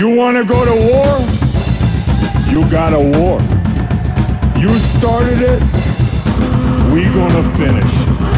You want to go to war? You got a war. You started it. We gonna finish.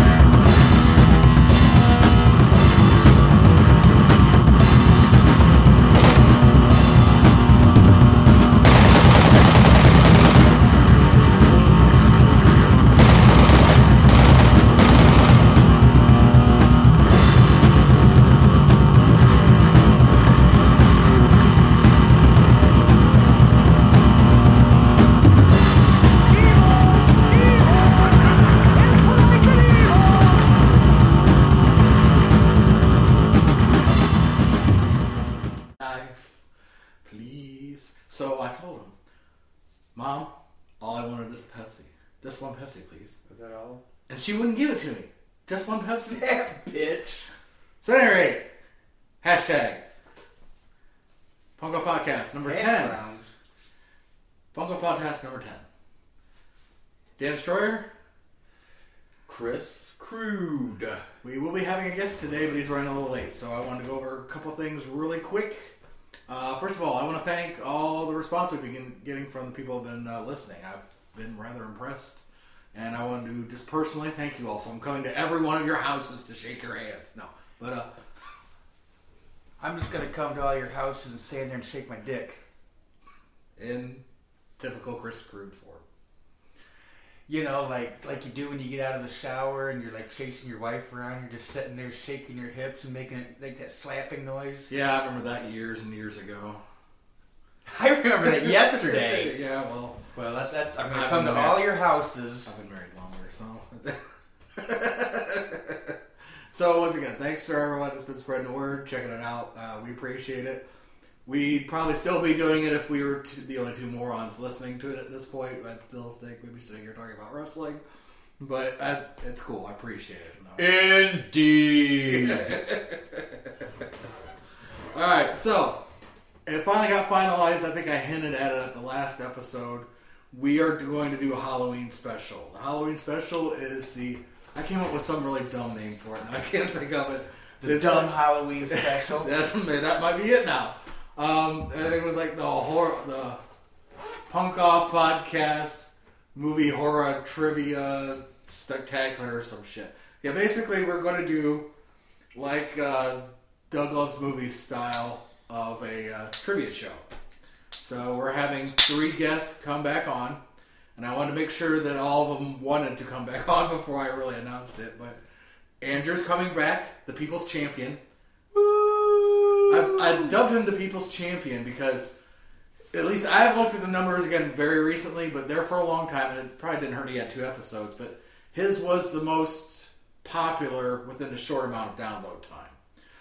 Destroyer, Chris Crude. we will be having a guest today, but he's running a little late, so I wanted to go over a couple things really quick. Uh, first of all, I want to thank all the response we've been getting from the people who have been uh, listening. I've been rather impressed, and I want to just personally thank you all. So I'm coming to every one of your houses to shake your hands. No, but uh, I'm just gonna come to all your houses and stand there and shake my dick. in typical Chris Crude form. You know, like like you do when you get out of the shower and you're like chasing your wife around. You're just sitting there shaking your hips and making it like that slapping noise. Yeah, I remember that years and years ago. I remember that yesterday. yeah, well, Well, that's that's. I'm gonna I've come to all your houses. I've been married longer, so. so once again, thanks to everyone that's been spreading the word, checking it out. Uh, we appreciate it. We'd probably still be doing it if we were t- the only two morons listening to it at this point. I still think we'd be sitting here talking about wrestling, but uh, it's cool. I appreciate it. No. Indeed. All right, so it finally got finalized. I think I hinted at it at the last episode. We are going to do a Halloween special. The Halloween special is the. I came up with some really dumb name for it, and I can't think of it. The It's dumb like- Halloween special. That's that might be it now. Um, it was like the horror, the punk off podcast, movie horror trivia spectacular or some shit. Yeah, basically we're going to do like uh, Doug Loves Movies style of a uh, trivia show. So we're having three guests come back on, and I wanted to make sure that all of them wanted to come back on before I really announced it. But Andrew's coming back, the People's Champion. I, I dubbed him the People's Champion because at least I haven't looked at the numbers again very recently, but there for a long time, and it probably didn't hurt he had two episodes, but his was the most popular within a short amount of download time.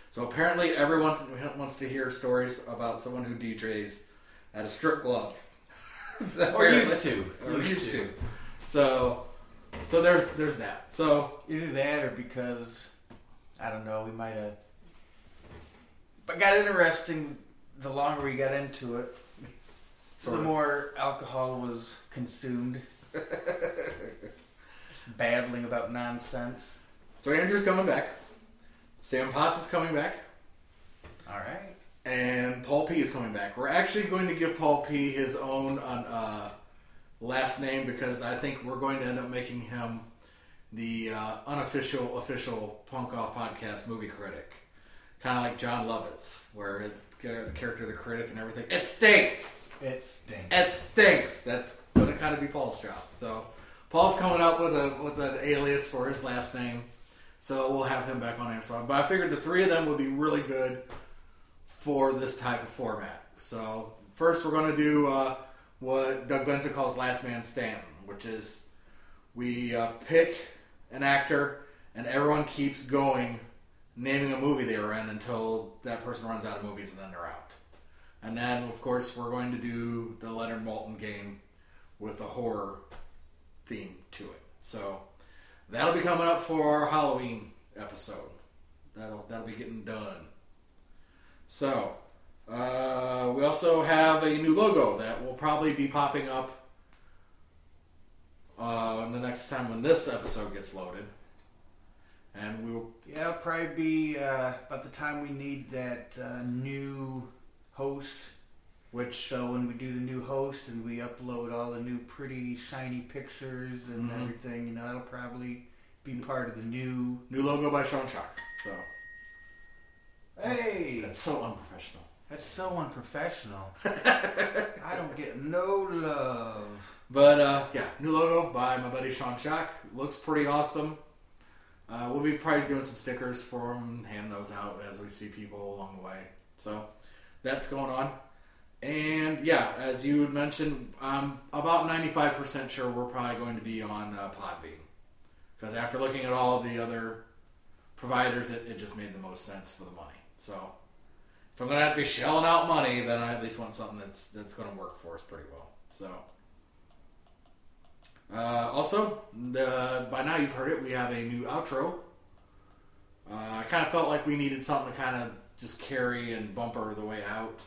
So apparently everyone wants to hear stories about someone who DJs at a strip club. Or used to. Or Used used to. to. So so there's there's that. So Either that or because I don't know, we might have. But got interesting. The longer we got into it, sort the of. more alcohol was consumed. Babbling about nonsense. So Andrew's coming back. Sam Potts is coming back. All right. and Paul P is coming back. We're actually going to give Paul P his own uh, last name because I think we're going to end up making him the uh, unofficial official Punk Off podcast movie critic, kind of like Jon Lovitz, where it, the character, of the critic, and everything. It stinks. It stinks. It stinks. That's going to kind of be Paul's job. So Paul's coming up with a with an alias for his last name. So we'll have him back on Amazon. But I figured the three of them would be really good for this type of format. So first, we're going to do uh, what Doug Benson calls "Last Man Standing," which is we uh, pick an actor and everyone keeps going, naming a movie they were in until that person runs out of movies and then they're out. And then, of course, we're going to do the Leonard Maltin game with a horror theme to it. So that'll be coming up for our Halloween episode. That'll that'll be getting done. So uh, we also have a new logo that will probably be popping up uh, the next time when this episode gets loaded, and we will. Yeah, it'll probably be uh, about the time we need that uh, new host which So when we do the new host and we upload all the new pretty shiny pictures and Mhm. everything, you know, that'll probably be part of the new. new logo by Sean Chalk. So Hey, that's so unprofessional. that's so unprofessional. I don't get no love. But uh, yeah, new logo by my buddy Sean Shock. Looks pretty awesome. Uh, we'll be probably doing some stickers for him, hand those out as we see people along the way. So that's going on. And yeah, as you had mentioned, I'm about 95% sure we're probably going to be on uh, Podbean. Because after looking at all of the other providers, it, it just made the most sense for the money. So if I'm going to have to be shelling out money, then I at least want something that's, that's going to work for us pretty well. So. Uh, also, the, by now you've heard it, we have a new outro. Uh, I kind of felt like we needed something to kind of just carry and bumper the way out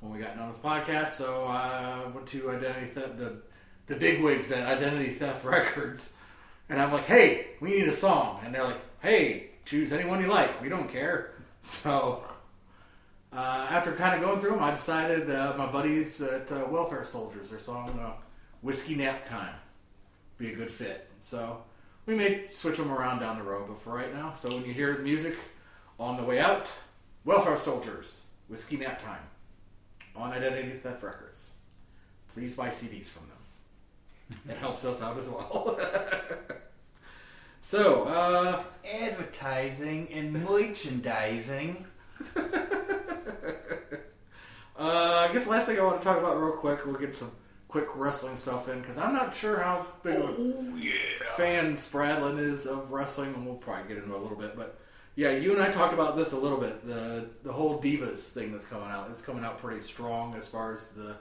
when we got done with the podcast. So I went to Identity Theft, the the big wigs at Identity Theft Records, and I'm like, "Hey, we need a song," and they're like, "Hey, choose anyone you like. We don't care." So uh, after kind of going through them, I decided uh, my buddies at uh, Welfare Soldiers, their song uh, "Whiskey Nap Time." Be a good fit. So we may switch them around down the road, but for right now, so when you hear the music on the way out, Welfare Soldiers, Whiskey Nap Time, on Identity Theft Records. Please buy CDs from them. It helps us out as well. so, uh, Advertising and merchandising. uh, I guess last thing I want to talk about real quick, we'll get some quick wrestling stuff in because I'm not sure how big of a Oh yeah. fan Spradlin is of wrestling, and we'll probably get into it a little bit. But yeah, you and I talked about this a little bit. The the whole Divas thing that's coming out. It's coming out pretty strong as far as the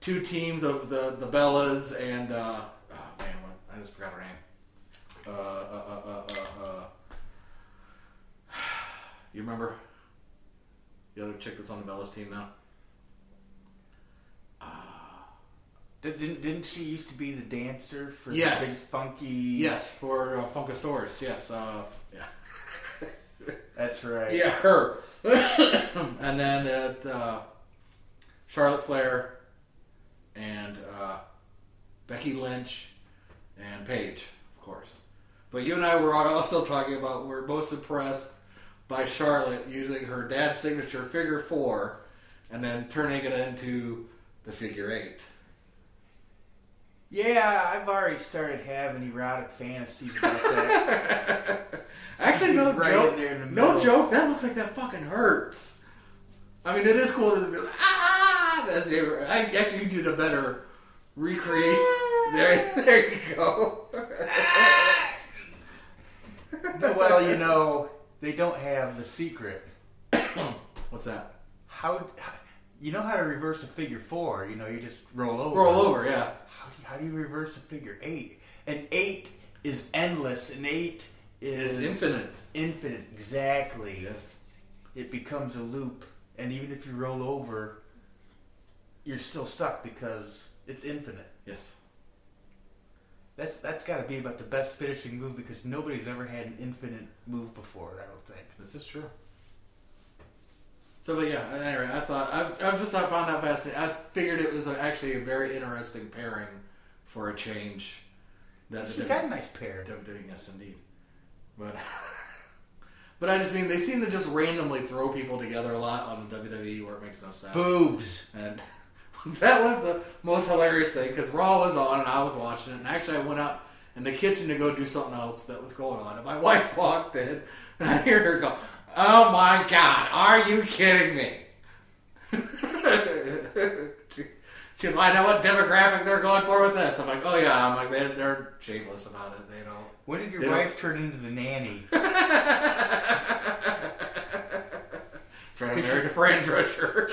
two teams of the the Bellas and uh, oh man, what, I just forgot her name. Uh, uh, uh, uh, uh, uh. You remember the other chick that's on the Bellas team now? Did- Didn't, didn't she used to be the dancer for Yes. the big funky? Yes, for uh, Funkasaurus. Yes, uh, yeah. That's right. Yeah, her. and then at uh, Charlotte Flair and uh, Becky Lynch and Paige, of course. But you and I were also talking about we're most impressed by Charlotte using her dad's signature figure four and then turning it into the figure eight. Yeah, I've already started having erotic fantasies about that. Actually, no Right joke. in there in the no joke. That looks like that fucking hurts. I mean, it is cool to be like, ah. That's it. I actually you did a better recreation. There, there you go. well, you know, they don't have the secret. What's that? How, you know how to reverse a figure four? You know, you just roll over. Roll over, yeah. How do you, how do you reverse a figure eight? An eight is endless. An eight It's is infinite. Infinite, exactly. Yes. It becomes a loop, and even if you roll over, you're still stuck because it's infinite. Yes. That's that's got to be about the best finishing move because nobody's ever had an infinite move before. I don't think. This is true. So, but yeah. Anyway, I thought I, I just I found that fascinating. I figured it was actually a very interesting pairing for a change. That She got a nice pair. WWE, yes, indeed. But, but I just mean they seem to just randomly throw people together a lot on the WWE where it makes no sense. Boobs. And that was the most hilarious thing because Raw was on and I was watching it, and actually I went out in the kitchen to go do something else that was going on, and my wife walked in, and I hear her go, "Oh my God, are you kidding me?" She goes, well, I know what demographic they're going for with this. I'm like, oh yeah. I'm like, they're, they're shameless about it. They don't. When did your They don't- wife turn into the nanny? Trying to marry to Fran Drescher.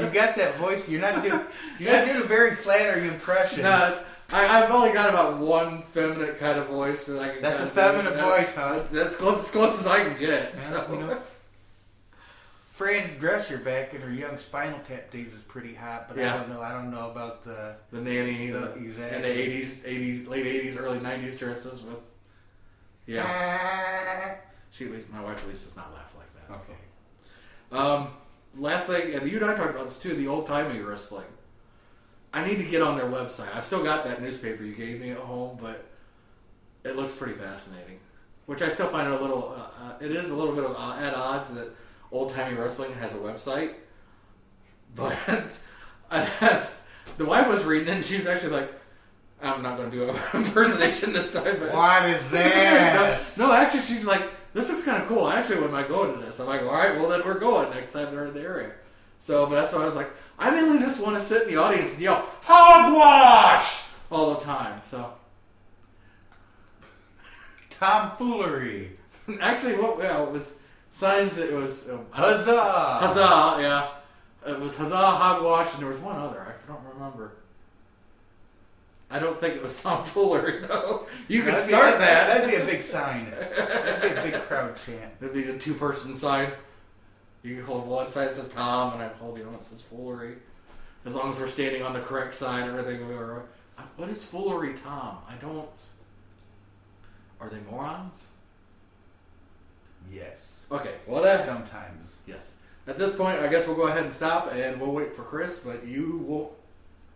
you got that voice. You're not doing. You're not doing a very flattering impression. no, I, I've only got about one feminine kind of voice that I can. That's a feminine voice, huh? That's close as close as I can get. Yeah, so. you know, Fran Drescher back in her young Spinal Tap days was pretty hot, but Yeah. I don't know. I don't know about the. the nanny, The- exactly. and the eighties, eighties, late eighties, early nineties dresses with. Yeah, she. My wife at least does not laugh like that. so. Okay. Um, last thing, and you and I talked about this too. The old timey wrestling. I need to get on their website. I've still got that newspaper you gave me at home, but it looks pretty fascinating. Which I still find a little. Uh, uh, it is a little bit of uh, at odds that old timey wrestling has a website. But I asked the wife was reading it, and she was actually like, "I'm not going to do an impersonation this time." But What is this? no, no, actually, she's like, "This looks kind of cool. I actually wouldn't mind going to this." I'm like, "All right, well then we're going next time they're in the area." So, but that's why I was like, I mainly just want to sit in the audience and yell "Hogwash" all the time. So, Tomfoolery. actually, what well, it was signs that it was um, Huzzah! huzzah, yeah, it was huzzah hogwash, and there was one other I don't remember. I don't think it was Tom tomfoolery though. You could That'd be- start that. That'd be a big sign. That'd be a big crowd chant. It'd be a two-person sign. You can hold one side that says Tom, and I hold the other one that says foolery. As long as we're standing on the correct side, everything will be alright. Uh, What is foolery, Tom? I don't. Are they morons? Yes. Okay, well that. Sometimes. Yes. At this point, I guess we'll go ahead and stop, and we'll wait for Chris. But you won't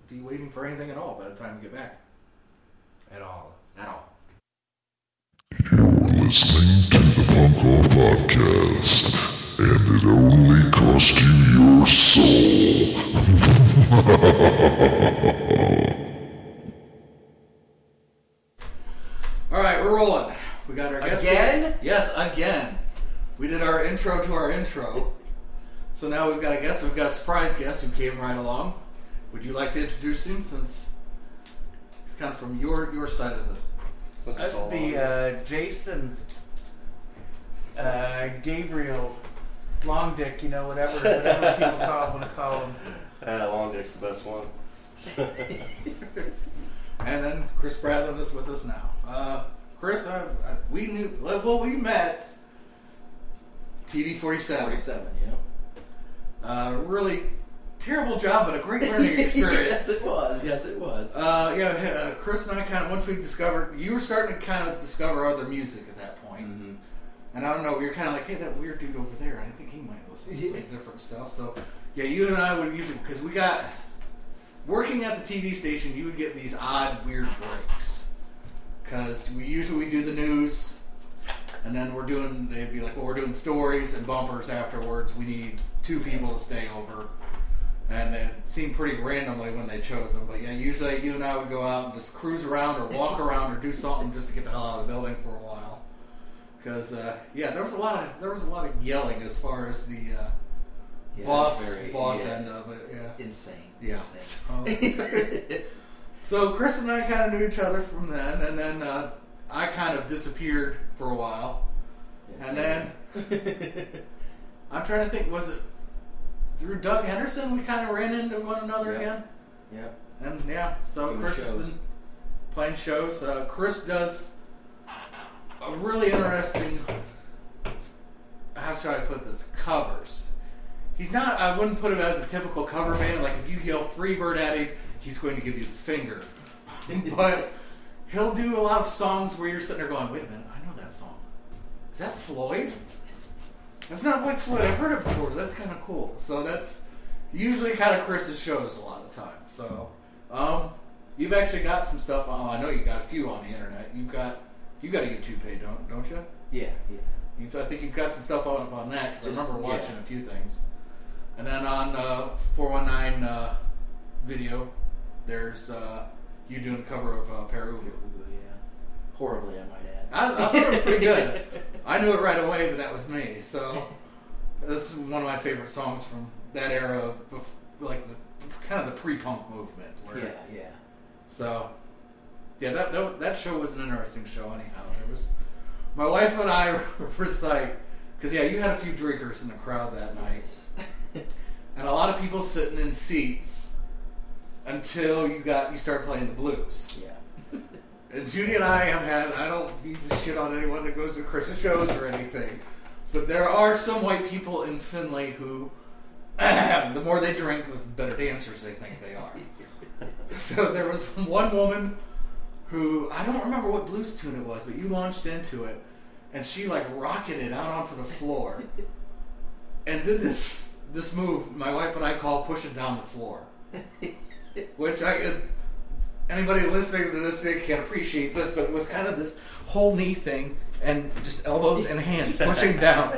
be waiting for anything at all by the time we get back. At all. At all. You're listening to the Punk Off Podcast, and it only cost you your soul. All right, we're rolling. We got our guest Again? Yes, again. We did our intro to our intro. So now we've got a guest. We've got a surprise guest who came right along. Would you like to introduce him since he's kind of from your your side of the? Was this That's all the uh, Jason uh, Gabriel Long Dick, you know, whatever whatever people call want to call him. Uh, Long Dick's the best one. And then Chris Bradley is with us now. Uh, Chris, I, I, we knew well. We met TV forty seven. 47, yeah. Uh, really terrible job, but a great learning experience. yes, it was. Yes, it was. Uh, yeah, uh, Chris and I kind of once we discovered you were starting to kind of discover other music at that point. Mhm. and I don't know, we were kind of like, hey, that weird dude over there, I think he might listen to some different stuff. So, yeah, you and I would usually because we got working at the TV station, you would get these odd, weird breaks because we usually do the news. And then we're doing, they'd be like, well, we're doing stories and bumpers afterwards. We need two people to stay over. And it seemed pretty randomly when they chose them. But yeah, usually you and I would go out and just cruise around or walk around or do something just to get the hell out of the building for a while. Because uh, yeah, there was a lot of there was a lot of yelling as far as the uh, Yeah, boss very- boss yeah, end of it. Yeah, Insane. yeah. Insane. So, so Chris and I kind of knew each other from then, and then uh, I kind of disappeared for a while. And then I'm trying to think, was it through Doug Henderson we kind of ran into one another Yeah. again? yeah. And yeah, so Doing Chris has shows. been playing shows. Uh, Chris does a really interesting. How should I put this? Covers. He's not. I wouldn't put him as a typical cover band. Like if you yell "Freebird" at him, he's going to give you the finger. but he'll do a lot of songs where you're sitting there going, "Wait a minute, I know that song. Is that Floyd? That's not like Floyd. I've heard it before. That's kind of cool." So that's usually kind of Chris's shows a lot of times. So, um, you've actually got some stuff on. I know you got a few on the internet. You've got you got a YouTube page, don't don't you? Yeah, yeah. You've, I think you've got some stuff on on that because I remember yeah. watching a few things. And then on uh, 419 uh, video, there's uh, you doing a cover of uh, Peru. Yeah. Horribly, I might add. I, I thought it was pretty good. I knew it right away, but that was me. So that's one of my favorite songs from that era, of, like the kind of the pre-punk movement. Where, Yeah, yeah. So yeah, that, that that show was an interesting show. Anyhow, it was. My wife and I recite because yeah, you had a few drinkers in the crowd that night, and a lot of people sitting in seats until you got you started playing the blues. yeah. And Judy and I have had, I don't need to shit on anyone that goes to Christmas shows or anything, but there are some white people in Findlay who, the more they drink, the better dancers they think they are. so there was one woman who, I don't remember what blues tune it was, but you launched into it, and she like rocketed out onto the floor and did this this move my wife and I call pushing down the floor, which I anybody listening to this they can't appreciate this, but it was kind of this whole knee thing and just elbows and hands pushing down,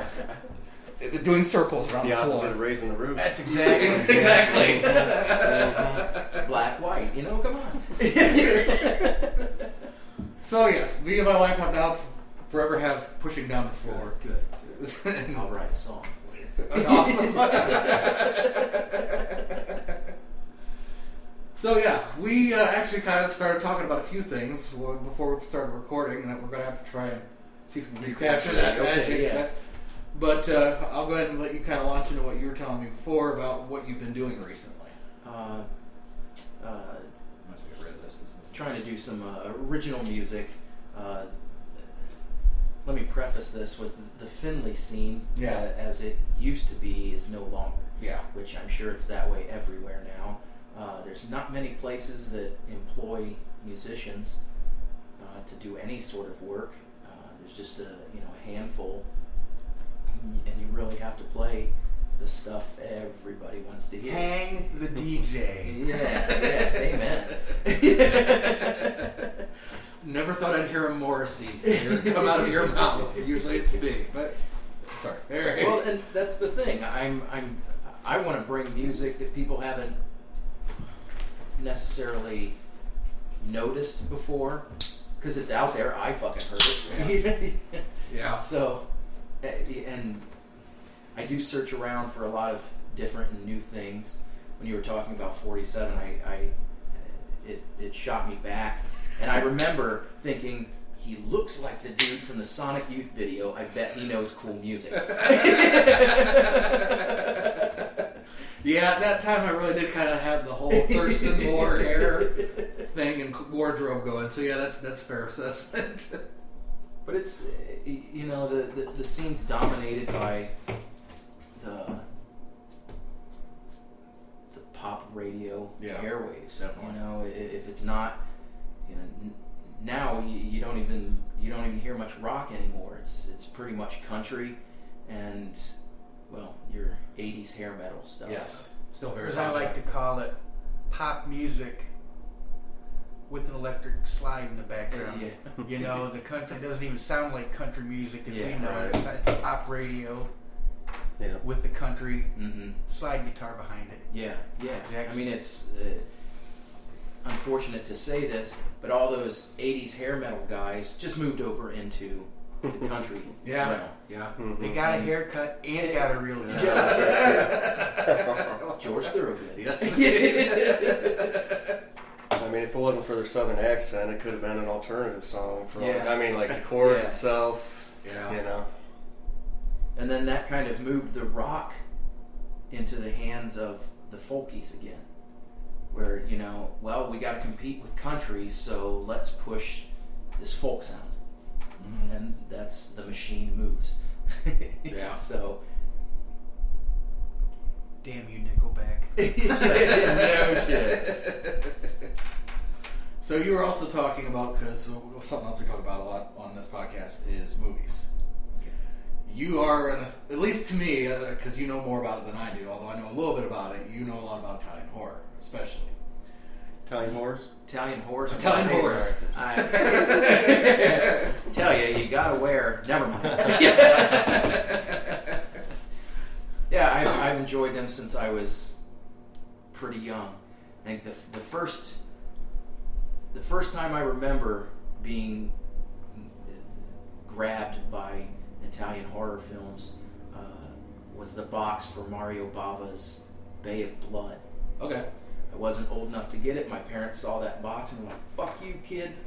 doing circles around The the opposite floor. of raising the roof. That's exactly. exactly. Uh-huh. Black, white, you know, come on. So yes, me and my wife have now forever have pushing down the floor. Good. And- I'll write a song. awesome. So yeah, we uh, actually kind of started talking about a few things before we started recording, and that we're going to have to try and see if we can recapture that Okay, magic. yeah. But uh, I'll go ahead and let you kind of launch into what you were telling me before about what you've been doing recently. Uh, uh, rid of this. this trying to do some uh, original music. Uh, let me preface this with the Findlay scene, Yeah. uh, as it used to be, is no longer. Yeah. Which I'm sure it's that way everywhere now. Uh, there's not many places that employ musicians uh, to do any sort of work. Uh, there's just a you know a handful, and you really have to play the stuff everybody wants to hear. Hang the DJ. Yeah, yes, amen. Never thought I'd hear a Morrissey come out of your mouth. Usually it's me, but sorry. All right. well, and that's the thing. I'm, I'm, I want to bring music that people haven't necessarily noticed before, because it's out there. I fucking heard it. yeah. so, eh, and I do search around for a lot of different and new things. When you were talking about 47, I, I it, it shot me back, and I remember thinking. He looks like the dude from the Sonic Youth video. I bet he knows cool music. Yeah, at that time I really did kind of have the whole Thurston Moore hair thing and wardrobe going. So yeah, that's that's fair assessment. But it's you know the, the the scene's dominated by the the pop radio Yeah, airwaves. definitely. You know, if it's not, you know, now you, you don't even you don't even hear much rock anymore. It's it's pretty much country and well your '80s hair metal stuff. yes, still very. As I like to call it, pop music with an electric slide in the Uh, background. yeah. You know, the country doesn't even sound like country music as we Yeah, know right. it. It's, it's pop radio Yeah. with the country Mm-hmm. slide guitar behind it. Yeah, yeah. Exactly. I mean, it's uh, unfortunate to say this, but all those '80s hair metal guys just moved over into the country. Yeah, realm. yeah. Mm-hmm. They got a haircut and got a real job. Just- George Thorogood. Yes. I mean, if it wasn't for their southern accent, it could have been an alternative song. For Yeah. I mean, like the chorus Yeah. itself, Yeah. you know. And then that kind of moved the rock into the hands of the folkies again. Where, you know, well, we got to compete with country, so let's push this folk sound. Mhm. And that's the machine moves. Yeah. So, Damn you, Nickelback. no shit. So you were also talking about because something else we talk about a lot on this podcast is movies. You are, at least to me, because you know more about it than I do. Although I know a little bit about it, you know a lot about Italian horror, especially. Italian horse. Italian horse. Italian horse. I tell you, you gotta wear. Never mind. yeah, I've, I've enjoyed them since I was pretty young. I think the the first the first time I remember being grabbed by Italian horror films uh, was the box for Mario Bava's Bay of Blood. Okay. I wasn't old enough to get it. My parents saw that box and were like, "Fuck you, kid."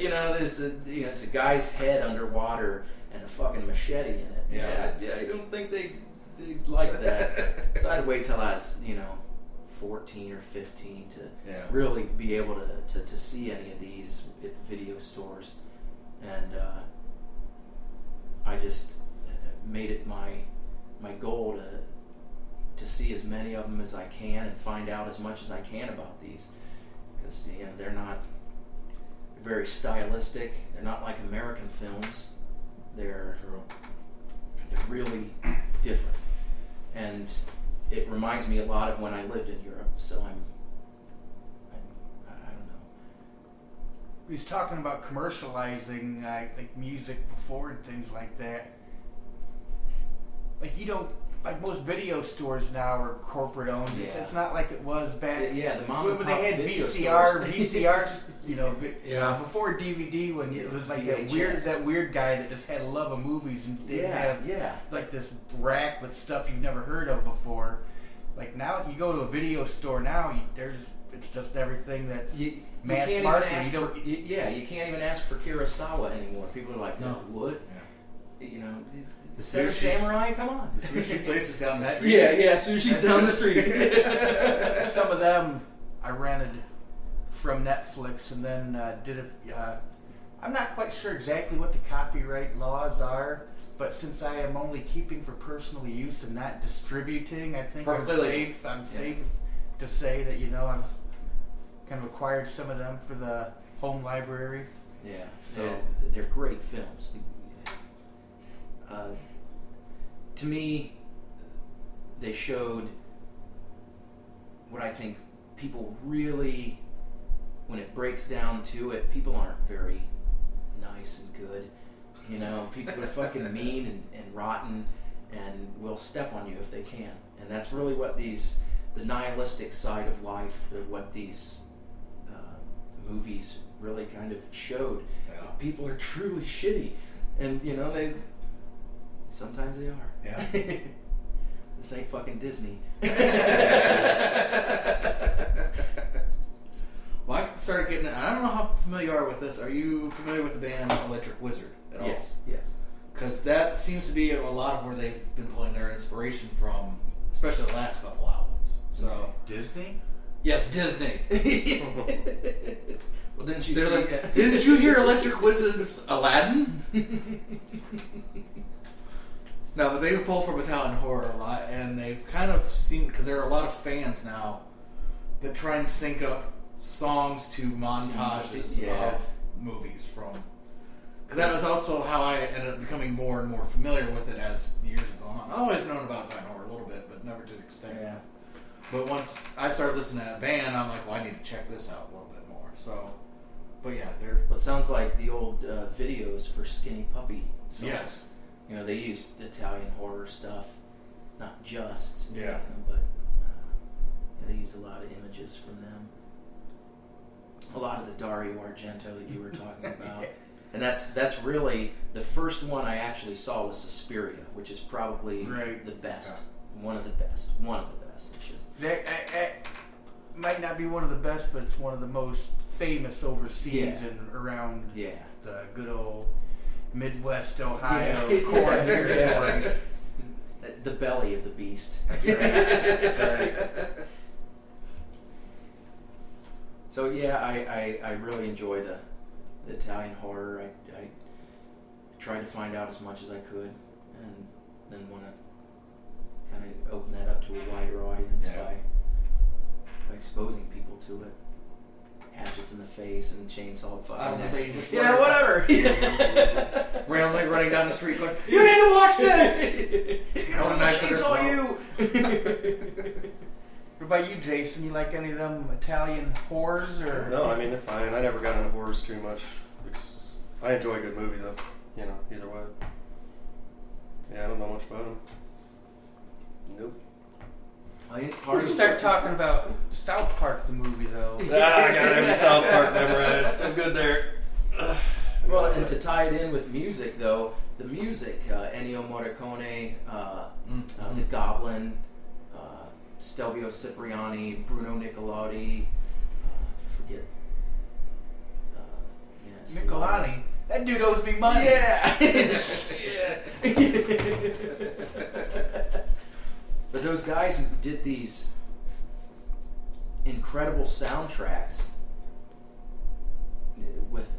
you know, there's a you know, it's a guy's head underwater and a fucking machete in it. Yeah. yeah. I don't think they they like that. so I'd wait till I was you know, fourteen or fifteen to Yeah. really be able to, to, to see any of these at the video stores, and uh, I just uh, made it my my goal to to see as many of them as I can and find out as much as I can about these because you know they're not very stylistic. They're not like American films. They're they're really different, and it reminds me a lot of when I lived in Europe. So I'm, I'm I I don't know. We was talking about commercializing uh, like music before and things like that. Like you don't like most video stores now are corporate owned. It's, Yeah. it's not like it was back. Yeah, the mom when and they had video VCR. VCRs, you know, Yeah. before DVD when it was like that weird, that weird guy that just had a love of movies and didn't Yeah, have yeah. like this rack with stuff you've never heard of before. Like now, you go to a video store now, you, there's it's just everything that's You, you mass can't market. even ask You for don't- y- yeah. You can't even ask for Kurosawa anymore. People are like, No. no, what? Yeah. You know, the, The the Seven sushi's- Samurai. Come on. The sushi place is down the street. Yeah, yeah. Sushi's down the street. Some of them I rented from Netflix and then uh, did a. Uh, I'm not quite sure exactly what the copyright laws are, but since I am only keeping for personal use and not distributing, I think Perfectly I'm legal. safe. I'm safe to say that you know I've kind of acquired some of them for the home library. Yeah, So- they're, they're great films. Uh, to me, they showed what I think people really, when it breaks down to it, people aren't very nice and good. You know, people are fucking mean and, and rotten and will step on you if they can. And that's really what these, the nihilistic side of life, what these uh, movies really kind of showed Yeah. people are truly shitty, and you know they. Sometimes they are. Yeah. this ain't fucking Disney. well, I started getting. I don't know how familiar you are with this. Are you familiar with the band Electric Wizard at all? yes, yes. Because that seems to be a lot of where they've been pulling their inspiration from, especially the last couple albums. So Disney. yes, Disney. well, didn't you see? like, didn't you hear Electric Wizard's Aladdin? No, but they pull from Italian horror a lot, and they've kind of seen because there are a lot of fans now that try and sync up songs to montages Yeah. of movies from. Because that was also how I ended up becoming more and more familiar with it as years have gone on. I always known about Italian horror a little bit, but never to the extent. Yeah. But once I started listening to that band, I'm like, well, I need to check this out a little bit more. So, but yeah, they're it sounds like the old uh, videos for Skinny Puppy. songs. yes, You know, they used Italian horror stuff, not just. Yeah. you know, but uh, yeah, they used a lot of images from them. A lot of the Dario Argento that you were talking about. And that's that's really the first one I actually saw was Suspiria, which is probably Right. the best, one of the best, one of the best. It should. That, that- that might not be one of the best, but it's one of the most famous overseas Yeah. and around Yeah. the good old Midwest Ohio Yeah. corn Yeah. territory. The belly of the beast. So yeah, I, I, I really enjoy the, the Italian horror. I, I tried to find out as much as I could, and then want to kind of open that up to a wider audience Yeah. by by exposing people to it. Hatchets in the face and chainsaw fucking. I was gonna say, you just yeah, run- whatever. randomly running down the street going, "You need to watch this." you know, know, I'm I'm chainsaw chainsaw you. What about you, Jason? You like any of them Italian whores or? No, I mean they're fine. I never got into horrors too much. It's, I enjoy a good movie though. You know, either way. Yeah, I don't know much about them. Nope. I think We part of start talking about South Park, the movie, though. ah, I got every South Park memorized. I'm good there. Ugh. Well, and to tie it in with music, though, the music, uh, Ennio Morricone, uh, Mm, uh, The Goblin, uh, Stelvio Cipriani, Bruno Nicolodi, uh, forget. Uh, yeah, just a lot of- Nicolani. That dude owes me money. Yeah. but those guys who did these incredible soundtracks with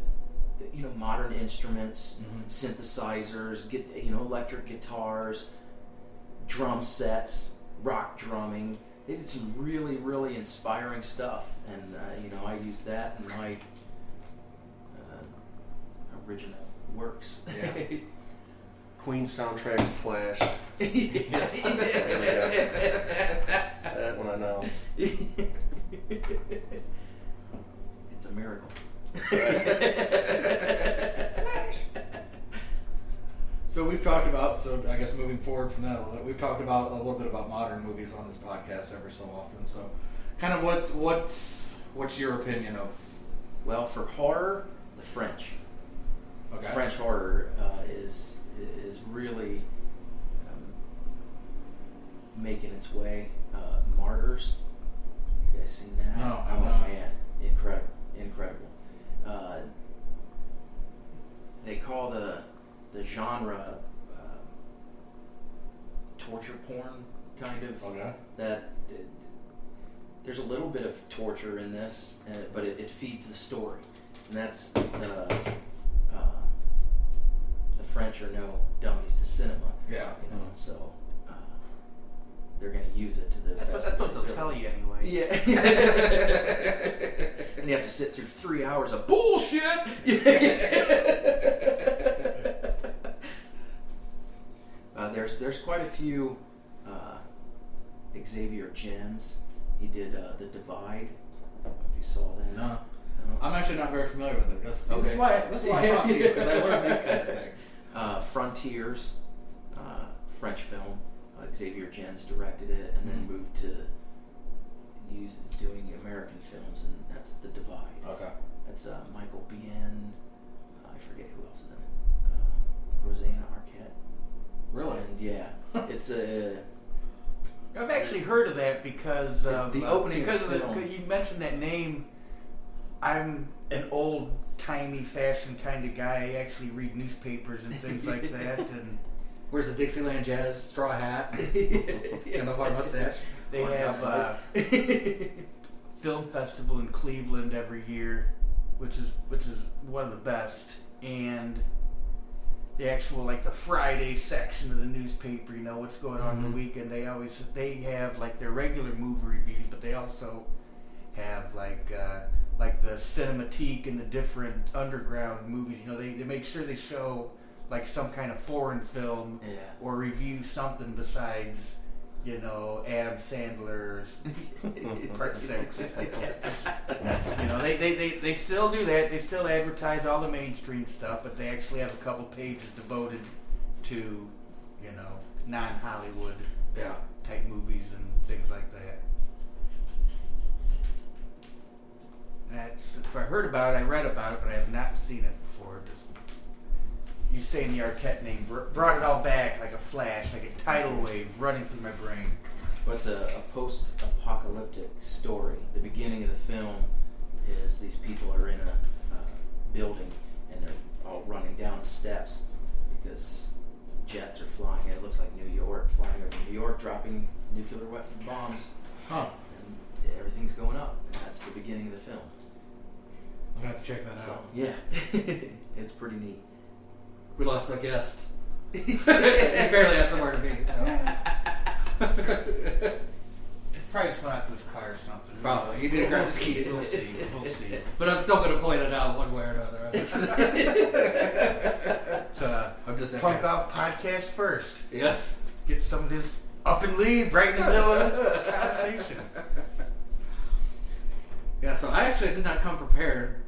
you know modern instruments, Mhm. synthesizers, get you know electric guitars, drum sets, rock drumming. They did some really really inspiring stuff, and uh, you know I use that in my uh, original works. Yeah. Queen soundtrack to Flash. yes. That one I know. it's a miracle. So we've talked about. So I guess moving forward from that, we've talked about a little bit about modern movies on this podcast ever so often. So, kind of what what's what's your opinion of? well, for horror, the French. Okay. French horror uh, is is really um, making its way. Uh, Martyrs, you guys seen that? No, oh not. man, incredible, incredible. Uh, they call the the genre uh, torture porn, kind of Okay. that it, there's a little bit of torture in this, uh, but it, it feeds the story, and that's the uh, the French are no dummies to cinema, Yeah. you know, so uh, they're going to use it to the That's what, best that's of what they'll their tell you anyway. Yeah, and you have to sit through three hours of bullshit. uh, there's there's quite a few uh, Xavier Gens. He did uh, the Divide. I don't know if you saw that. No. I don't- I'm actually not very familiar with it. That's, Okay. that's why. That's why I talk to you because I learn these kinds of things. Uh, Frontiers, uh, French film. Uh, Xavier Gens directed it, and then Mhm. moved to use doing American films, and that's the Divide. Okay. That's uh, Michael Biehn. I forget who else is in it. Uh, Rosanna Arquette. Really? And yeah, it's a. I've actually heard of that because The- the uh, opening because of the, film. 'cause you mentioned that name. I'm an old timey fashion kind of guy. I actually read newspapers and things like that, and wears a Dixieland Jazz straw hat? and a white mustache? they Or have cowboy. uh, film festival in Cleveland every year, which is which is one of the best, and the actual like the Friday section of the newspaper, you know what's going on in Mhm. the weekend. They always they have like their regular movie reviews, but they also have like uh, like the cinematheque and the different underground movies. You know, they, they make sure they show like some kind of foreign film yeah. or review something besides, you know, Adam Sandler's Part Six. you know, they, they, they, they still do that. They still advertise all the mainstream stuff, but they actually have a couple pages devoted to, you know, non Hollywood Yeah. type movies and things like that. That's, if I heard about it, I read about it, but I have not seen it before. Just you saying the Arquette name brought it all back like a flash, like a tidal wave running through my brain. What's a, a post-apocalyptic story? The beginning of the film is these people are in a uh, building and they're all running down the steps because jets are flying. It looks like New York, flying over New York, dropping nuclear weapon bombs, Huh. and everything's going up. And that's the beginning of the film. I'm gonna have to check that So out. yeah, it's pretty neat. We lost a guest. he barely had somewhere to be. So. Probably just went out to his car or something. Probably. He did grab his keys. We'll see. We'll see. But I'm still gonna point it out one way or another. It's uh, I'm just that Punk. Off podcast first. Yes. Get some of this up and leave right in the middle of the conversation. Yeah, so I actually did not come prepared,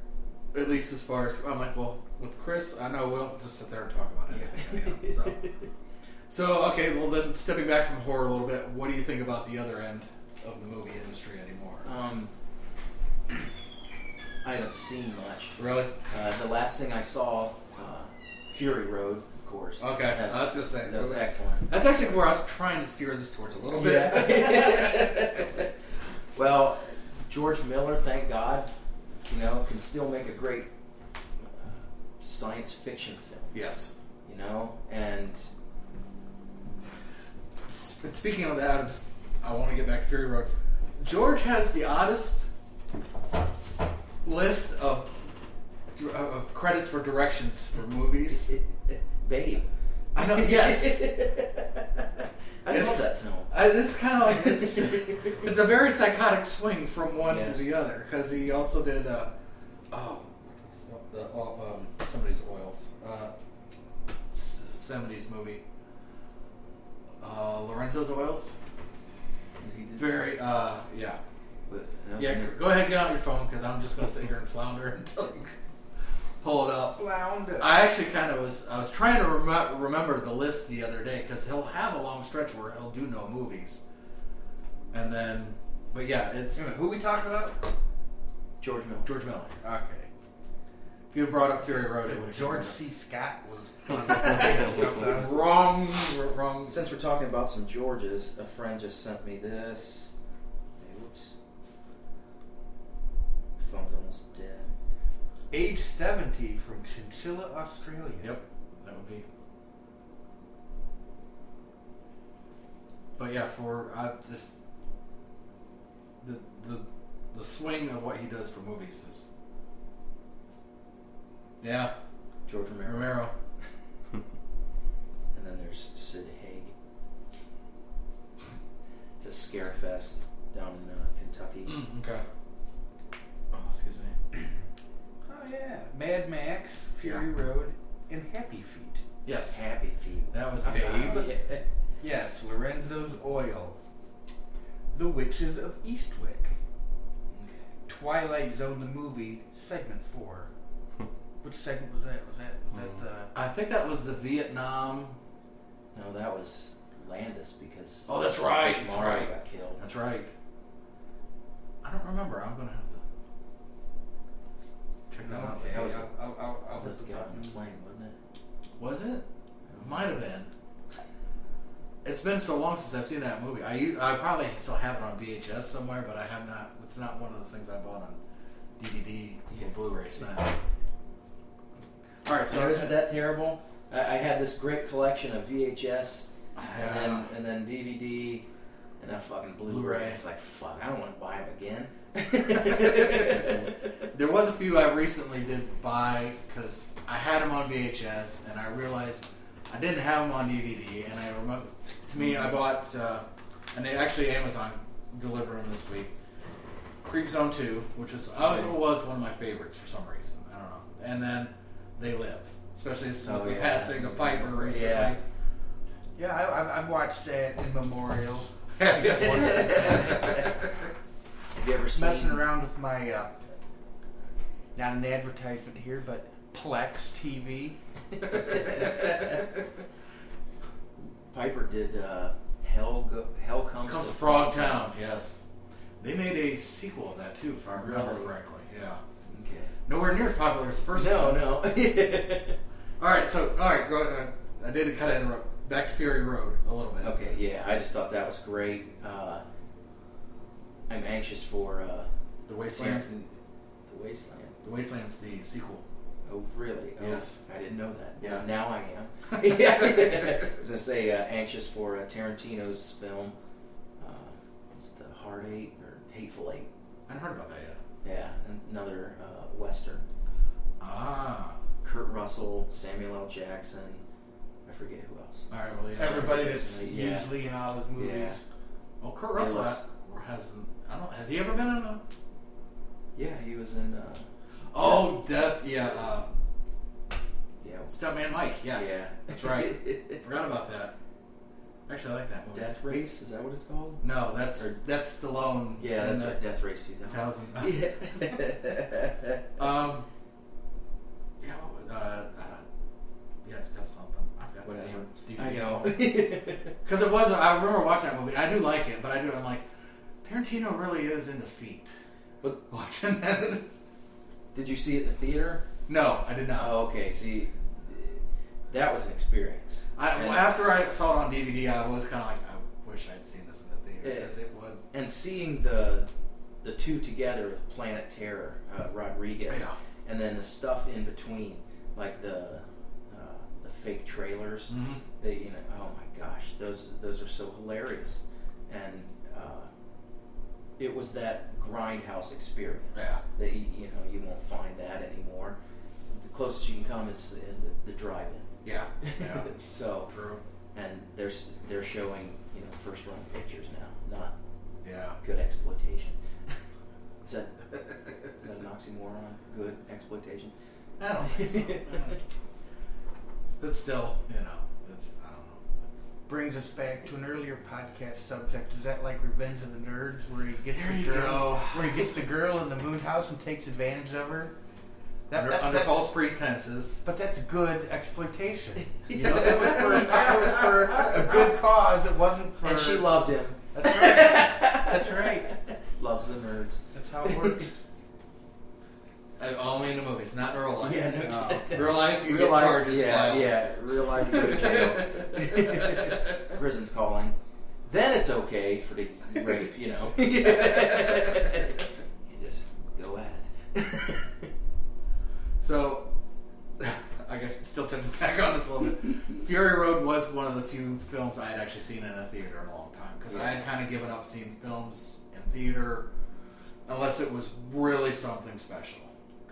at least as far as I'm like, well, with Chris, I know we'll just sit there and talk about anything. anyhow, so. so, okay, well then, stepping back from horror a little bit, what do you think about the other end of the movie industry anymore? Um, I haven't seen much. really? Uh, the last thing I saw, uh, Fury Road, of course. Okay, That's, I was gonna say that was okay. excellent. That's actually where I was trying to steer this towards a little bit. Yeah. well, George Miller, thank God, you know, can still make a great uh, science fiction film. yes. You know, and Speaking of that, I just I want to get back to Fury Road. George has the oddest list of of credits for directions for movies. Babe. I know. Yes. I love that film. I, it's kind of like it's it's a very psychotic swing from one Yes. to the other because he also did uh, oh the, uh, um, somebody's oils uh, '70s movie. Uh, Lorenzo's Oils. He did- Very, uh, yeah, but that was yeah. Go ahead, get out your phone because I'm just gonna sit here and flounder until you pull it up. Flounder. I actually kind of was. I was trying to rem- remember the list the other day because he'll have a long stretch where he'll do no movies, and then, but yeah, it's Wait a minute, Who we talking about? George Miller. George Miller. Okay. If you had brought up Fury Road, it would have George C. Scott was. Wrong, wrong. Since we're talking about some Georges, a friend just sent me this. Hey, whoops. Phone's almost dead. Age 70 from Chinchilla, Australia. Yep, that would be. But yeah, for I just the the the swing of what he does for movies is. Yeah, George Romero. Romero. And then there's Sid Haig. It's a scare fest down in uh, Kentucky. okay. Oh, yeah. Mad Max, Fury Road, and Happy Feet. Yes, Happy Feet. that was Okay, that was- Yeah. Yes, Lorenzo's Oil. The Witches of Eastwick. Okay. Twilight Zone, the movie, segment four. Which segment was that? Was that was that the? I think that was the Vietnam. No, that was Landis because. Oh, that's right, that's Morrow right. got killed. That's right. I don't remember. I'm gonna have to check that out. okay, That was I'll, I'll, I'll, I'll That look was it got up. on the plane, wasn't it? Was it? Might have been. It's been so long since I've seen that movie. I u- I probably still have it on VHS somewhere, but I have not. It's not one of those things I bought on DVD or Blu-ray since. All right, so So isn't that terrible? I, I had this great collection of VHS and Yeah. then and then DVD and then fucking Blu-ray. Blu-ray. It's like fuck, I don't want to buy them again. There was a few I recently did buy because I had them on VHS and I realized I didn't have them on DVD. And I remember, to me, I bought, uh, and they actually Amazon delivered them this week. Creep Zone Two, which was also was one of my favorites for some reason. I don't know. And then They Live, especially with Oh, the yeah. passing of Piper recently. Yeah. Yeah, I, I've, I've watched that in memorial. Have you ever seen? Messing around with my, uh, not an advertisement here, but Plex TV. Piper did uh, Hell Go, Hell Comes, Comes to to Frog Town, yes. They made a sequel of that too, if I remember Really? correctly. Yeah. Okay. Nowhere near as popular as the first no, one. no. All right, so all right, go. Uh, I did kind of interrupt. Back to Fury Road a little bit. okay, yeah, I just thought that was great. Uh, I'm anxious for uh, The Wasteland. Taryn- the Wasteland. The Wasteland's the sequel. Oh, really? Oh, Yes. I didn't know that. Yeah. Now I am. yeah. I was gonna say uh, anxious for uh, Tarantino's film. Uh, was it the Hard Eight or Hateful Eight? I hadn't heard about that yet. Yeah, another uh, western. Ah. Kurt Russell, Samuel L. Jackson. I forget who else. All right. Well, yeah. Everybody that's Yeah. usually in all his movies. Yeah. Well, Kurt Russell looks- has. I don't. Has he ever been in a? Yeah, he was in. Uh, Oh, Death. Yeah. Uh, yeah. Stuntman Mike. Yes. Yeah. That's right. Forgot about that. Actually, I like that movie. Death Race is that what it's called? No, that's Or- that's Stallone. Yeah, that's the right. Death Race 2000. 2000. Yeah. Um. Yeah. What, was- uh, uh, yeah, it's Death something. I've got Whatever. the damn I DVD. know. Because it wasn't. I remember watching that movie. I do like it, but I do. I'm like, Tarantino really is into feet. But- watching that. Did you see it in the theater? no, I did not. Oh, okay. See, that was an experience. I, And- after I saw it on DVD, I was kind of like, I wish I'd seen this in the theater because it would. and seeing the the two together with Planet Terror, uh, Rodriguez, Yeah. and then the stuff in between, like the uh, the fake trailers. Mm-hmm. They, you know, oh my gosh, those those are so hilarious, and uh, it was that grindhouse experience Yeah. that you, you know you won't find that anymore. The closest you can come is in the, the drive-in. Yeah. Yeah. so, True. and they're they're showing you know first run pictures now, not Yeah. good exploitation. is that is that an oxymoron? Good exploitation. I don't think so. But still, you know, brings us back to an earlier podcast subject. Is that like Revenge of the Nerds, where he gets There the you girl, go. where he gets the girl in the moon house and takes advantage of her? That, under, that- under false pretenses. But that's good exploitation. You know, it was for it was for a good cause. It wasn't for. And she loved him. That's right. That's right. Loves the nerds. That's how it works. Uh, only in the movies, not in real life. Yeah, no No. Real life, you Real get life, charges yeah, filed. yeah. Real life, you go to jail. Prison's calling. Then it's okay for the rape, you know. you just go at it. So, I guess still touching back on this a little bit. Fury Road was one of the few films I had actually seen in a theater in a long time because I had kind of given up seeing films in theater unless it was really something special.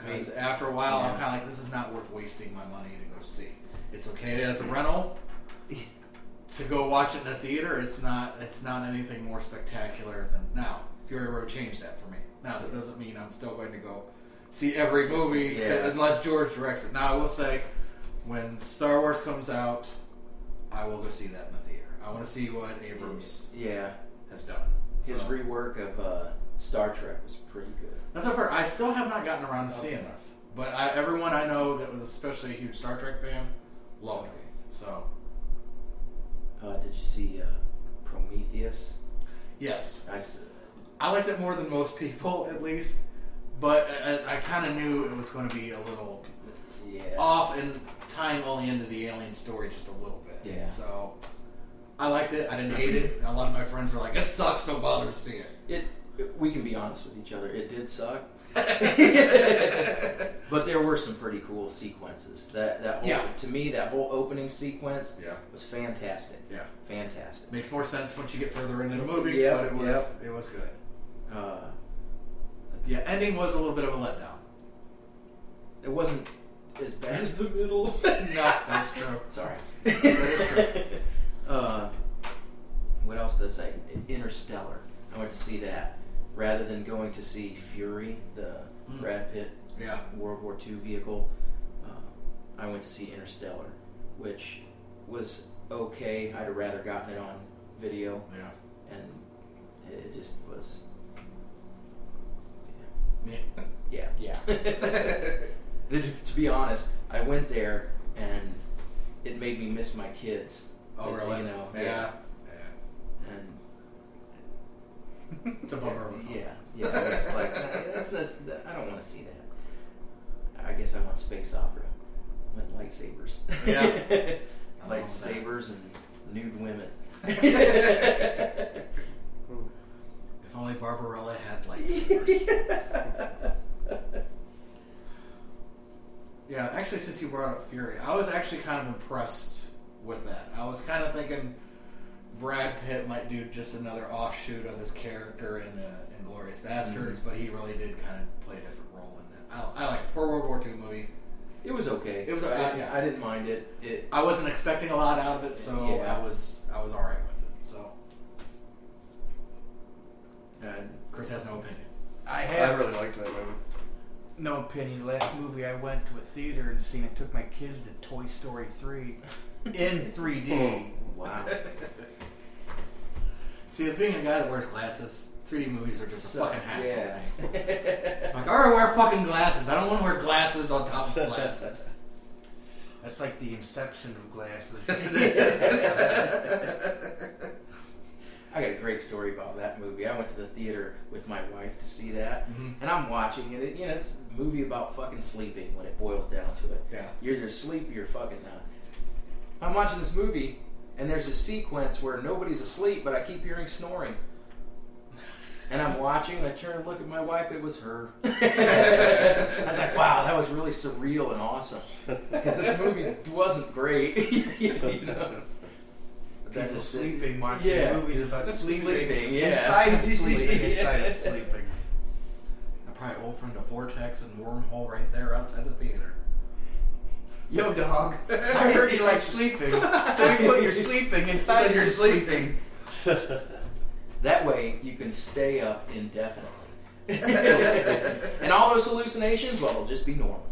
Because after a while, I'm kind of like, this is not worth wasting my money to go see. It's okay as a rental. To go watch it in a theater, it's not. It's not anything more spectacular than now. Fury Road changed that for me. Now that doesn't mean I'm still going to go see every movie Yeah. unless George directs it. Now I will say, when Star Wars comes out, I will go see that in the theater. I want to see what Abrams yeah. has done. His So- rework of uh, Star Trek was pretty good. That's not fair. I still have not gotten around to seeing this, but I, everyone I know that was especially a huge Star Trek fan loved it. So Uh, did you see uh, Prometheus? yes, I. I liked it more than most people, at least. But I, I kind of knew it was going to be a little yeah. off and tying only into the alien story just a little bit. Yeah. So I liked it. I didn't hate it. A lot of my friends were like, "It sucks. Don't bother to see it." It, we can be honest with each other. It did suck, but there were some pretty cool sequences. That that whole, Yeah. to me, that whole opening sequence Yeah. was fantastic. Yeah. Fantastic. Makes more sense once you get further into the movie, Yep, but it was it was good. Uh, The ending was a little bit of a letdown. it wasn't as bad as the middle. no, that's true. Sorry. That is true. Uh, what else did I say? Interstellar. I went to see that rather than going to see Fury, the Mm. Brad Pitt Yeah. World War II vehicle. Uh, I went to see Interstellar, which was okay. I'd have rather gotten it on video, Yeah. and it just was. Yeah. Yeah. Yeah. to, to be honest, I went there and it made me miss my kids. Oh, It- really? You know, yeah. yeah. yeah. And It's a bummer. of a film. yeah, yeah, I was like, that's, that's, that, I don't want to see that. I guess I want space opera. I want lightsabers. Yeah. I love lightsabers and nude women. If only Barbarella had lightsabers. yeah, actually, since you brought up Fury, I was actually kind of impressed with that. I was kind of thinking Brad Pitt might do just another offshoot of his character in uh, Inglorious Bastards, but he really did kind of play a different role in that. I, I like it. For a World War II movie, It was okay. It was, I, uh, yeah. I didn't mind it. It I wasn't expecting a lot out of it, so Yeah. I was I was all right with it. So uh, Chris has no opinion. I have. I really liked that movie. no opinion. Last movie I went to a theater and seen, I took my kids to Toy Story 3 in 3D. wow. See, as being a guy that wears glasses, 3D movies are just a fucking hassle. Yeah. Like, I already wear fucking glasses. I don't want to wear glasses on top of glasses. That's like the inception of glasses. yes, it is. I got a great story about that movie. I went to the theater with my wife to see that, Mhm. and I'm watching it. You know, it's a movie about fucking sleeping when it boils down to it. Yeah. You're either asleep or you're fucking not. I'm watching this movie, and there's a sequence where nobody's asleep, but I keep hearing snoring. And I'm watching, and I turn and look at my wife. It was her. I was like, "Wow, that was really surreal and awesome." Because this movie wasn't great, you know. But People just sleeping, watching Yeah, movies about sleeping. sleeping, yeah. Inside of sleeping, inside of sleeping. I probably opened a vortex and wormhole right there outside the theater. Yo, dog. I heard you like sleeping, so you put your sleeping inside Said your you're sleeping. That way, you can stay up indefinitely. and all those hallucinations, well, they'll just be normal.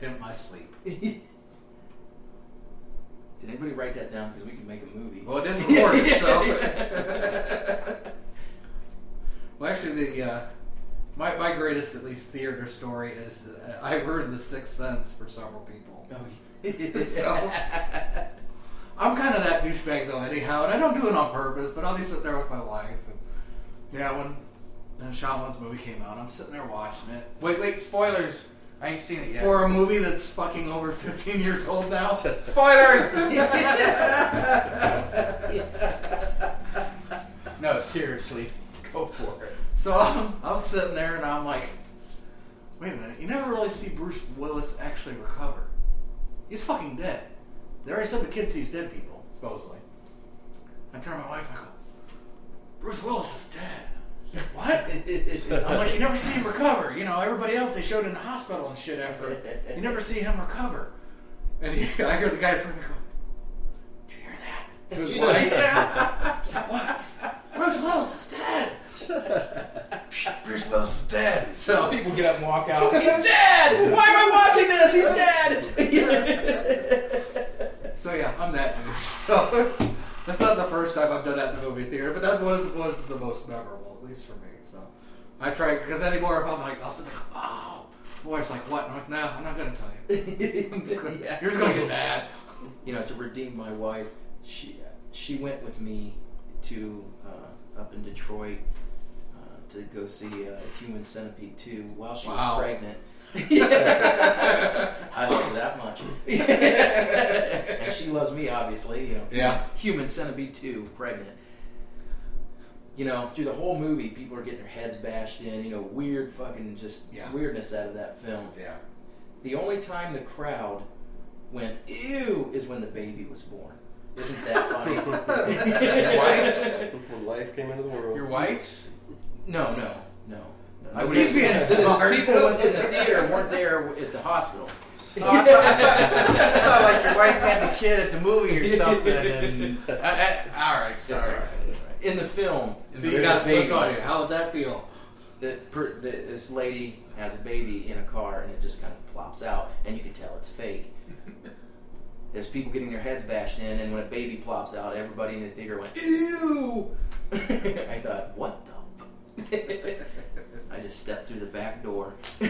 Pimp my sleep. Did anybody write that down? Because we can make a movie. Well, it is recorded, so. well, actually, the uh, my my greatest, at least, theater story is uh, I heard The Sixth Sense for several people. Oh, So- I'm kind of that douchebag though, anyhow, and I don't do it on purpose. But I'll be sitting there with my wife, and yeah, when then Shyamalan's movie came out, I'm sitting there watching it Wait, wait, spoilers. I ain't seen it yet. for a movie that's fucking over 15 years old now. Spoilers! no, seriously. Go for it. So I'm, I'm sitting there and I'm like, wait a minute, you never really see Bruce Willis actually recover. He's fucking dead. They already said the kid sees dead people, supposedly. I turn to my wife, I go, Bruce Willis is dead. She's like, what? I'm like, you never see him recover. You know, everybody else they showed in the hospital and shit after. it. You never see him recover. And he, I hear the guy in front of me go, Did you hear that? To his wife. Yeah. He's like, what? Bruce Willis is dead. Bruce Willis is dead. So People get up and walk out. He's dead! Why am I watching this? He's dead! So yeah, I'm that dude. So that's not the first time I've done that in the movie theater, but that was was the most memorable, at least for me. So I try because anymore if I'm like I'll sit there, oh, my wife's like, what? And I'm like, no, I'm not gonna tell you. Gonna- Yeah. You're just gonna get mad. you know, to redeem my wife, she she went with me to uh, up in Detroit to go see uh, Human Centipede 2 while she Wow. was pregnant. I love her that much, and she loves me, obviously. You know, Yeah. Human Centipede 2, pregnant. You know, through the whole movie, people are getting their heads bashed in. You know, weird fucking just Yeah. weirdness out of that film. Yeah. The only time the crowd went ew is when the baby was born. Isn't that funny? Your wife's? when life came into the world. Your wife's? No, no, no. no. I Those would people- be those smart. people went in the theater weren't there at the hospital. Oh, I, thought, I thought like your wife had the kid at the movie or something. And, all right, That's sorry. all right. In the film, So there's you got a a baby baby. on you. How would that feel? The, per, the, this lady has a baby in a car, and it just kind of plops out, and you can tell it's fake. There's people getting their heads bashed in, and when a baby plops out, everybody in the theater went ew. I thought, what the? F-? I just stepped through the back door.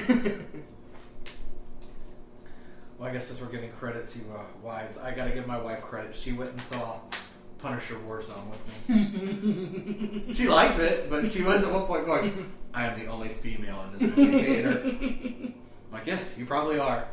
Well, I guess since we're giving credit to uh, wives, I gotta give my wife credit. She went and saw Punisher Warzone with me. she liked it, but she was at one point going, "I am the only female in this movie theater." I'm like, yes, you probably are.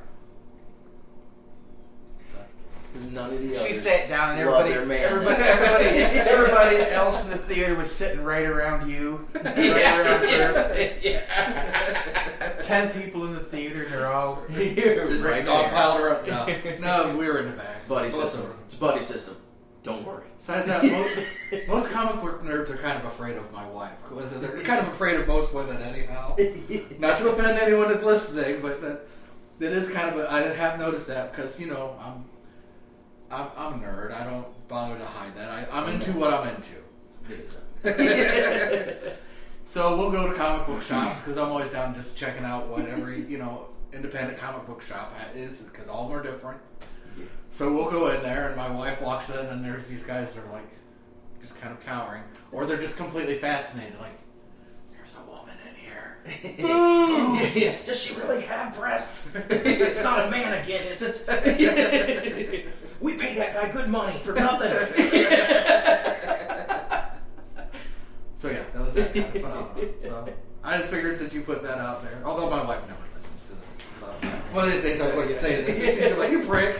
Because none of the She others sat down and everybody, their man. everybody, everybody, everybody else in the theater was sitting right around you, right around her. yeah. Ten people in the theater, and they're all. You're Just right like all piled her up. No, no, we were in the back. It's buddy Both system. them. It's buddy system. Don't worry. Besides that, most, most comic book nerds are kind of afraid of my wife. Because They're kind of afraid of most women, anyhow. Not to offend anyone that's listening, but that that is kind of. A, I have noticed that because you know I'm, I'm I'm a nerd. I don't bother to hide that. I, I'm into what I'm into. so we'll go to comic book shops because I'm always down just checking out what every you know independent comic book shop is because all of them are different. So we'll go in there, and my wife walks in, and there's these guys that are like, just kind of cowering, or they're just completely fascinated, like, there's a woman in here. Yes. Does she really have breasts? it's not a mannequin, is it? we paid that guy good money for nothing. So yeah, that was that kind of phenomenon. So I just figured since you put that out there, although my wife never listens to this, so one of these days I'm going to say this, she's gonna be like, you prick.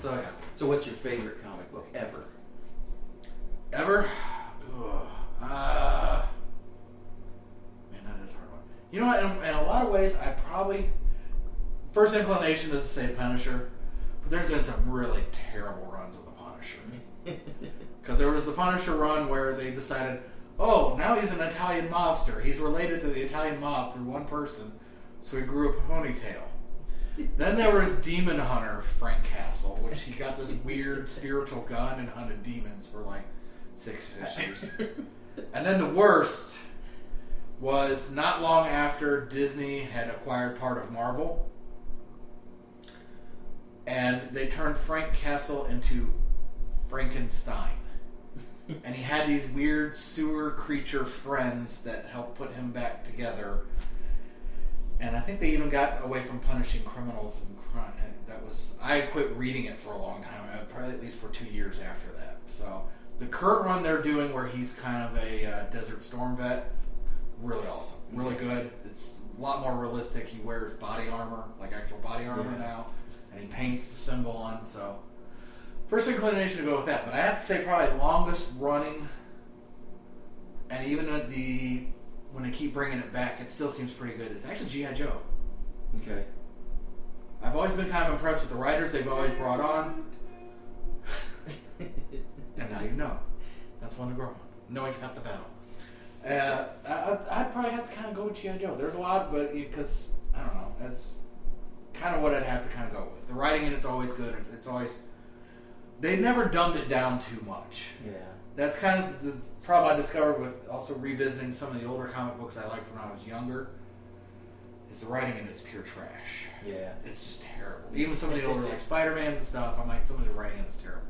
So yeah, so, what's your favorite comic book ever? ever, Ugh. uh, man, that is a hard one. You know what? In, in a lot of ways, I probably first inclination is to say Punisher, but there's been some really terrible runs of the Punisher. Because there was the Punisher run where they decided, oh, now he's an Italian mobster. He's related to the Italian mob through one person, so he grew a ponytail. Then there was Demon Hunter Frank Castle, which he got this weird spiritual gun and hunted demons for like six issues. And then the worst was not long after Disney had acquired part of Marvel. and they turned Frank Castle into Frankenstein. and he had these weird sewer creature friends that helped put him back together. And I think they even got away from punishing criminals and crime. That was I quit reading it for a long time, uh, probably at least for two years after that. So the current run they're doing, where he's kind of a uh, Desert Storm vet, really awesome, really good. It's a lot more realistic. He wears body armor, like actual body armor Yeah. now, and he paints the symbol on. So first inclination to go with that, but I have to say probably longest running, and even at the when they keep bringing it back, it still seems pretty good. It's actually GI Joe. Okay. I've always been kind of impressed with the writers they've always brought on, and now you know. That's one to grow on. Knowing's half the battle. Uh, I, I'd probably have to kind of go with GI Joe. There's a lot, but because I don't know, that's kind of what I'd have to kind of go with. The writing in it's always good. It's always they never dumbed it down too much. Yeah. That's kind of the problem I discovered with also revisiting some of the older comic books I liked when I was younger. Is the writing in it's pure trash. Yeah. It's just terrible. Even some of the older like Spider Man's and stuff, I'm like some of the writing in is terrible.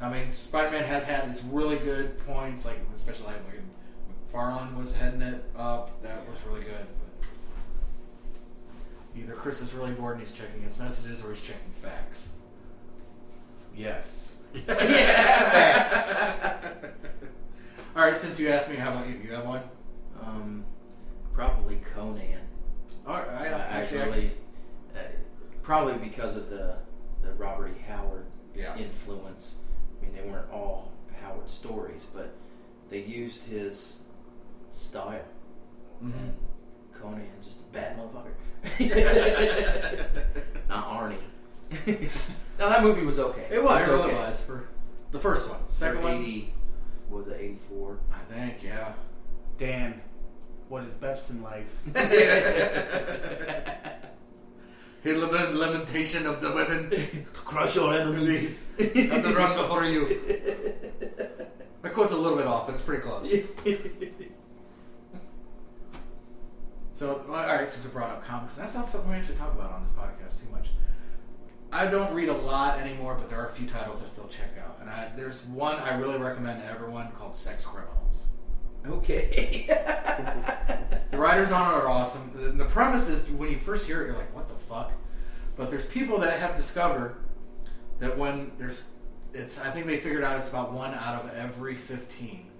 I mean, Spider Man has had its really good points, like especially like when McFarlane was heading it up. That was really good. But either Chris is really bored and he's checking his messages, or he's checking facts. Yes. Yeah. All right, since you asked me, how about you? You have one? Um, probably Conan. All right, I, I actually, I- really, uh, probably because of the the Robert E. Howard Yeah. influence. I mean, they weren't all Howard stories, but they used his style. Mhm. And Conan, just a bad motherfucker. Not Arnie. now that movie was okay. It was, it really okay. was for the first one. For Second one was it eighty four? I think, yeah. Dan, what is best in life? His lament- lamentation of the women Crush your enemies. and the run before you. That quote's a little bit off, but it's pretty close. So, all right, since we brought up comics, that's not something we actually talk about on this podcast too much. I don't read a lot anymore, but there are a few titles I still check out, and I, there's one I really recommend to everyone called Sex Criminals. okay. The writers on it are awesome. The, the premise is when you first hear it, you're like, "What the fuck?" But there's people that have discovered that when there's, it's I think they figured out it's about one out of every fifteen.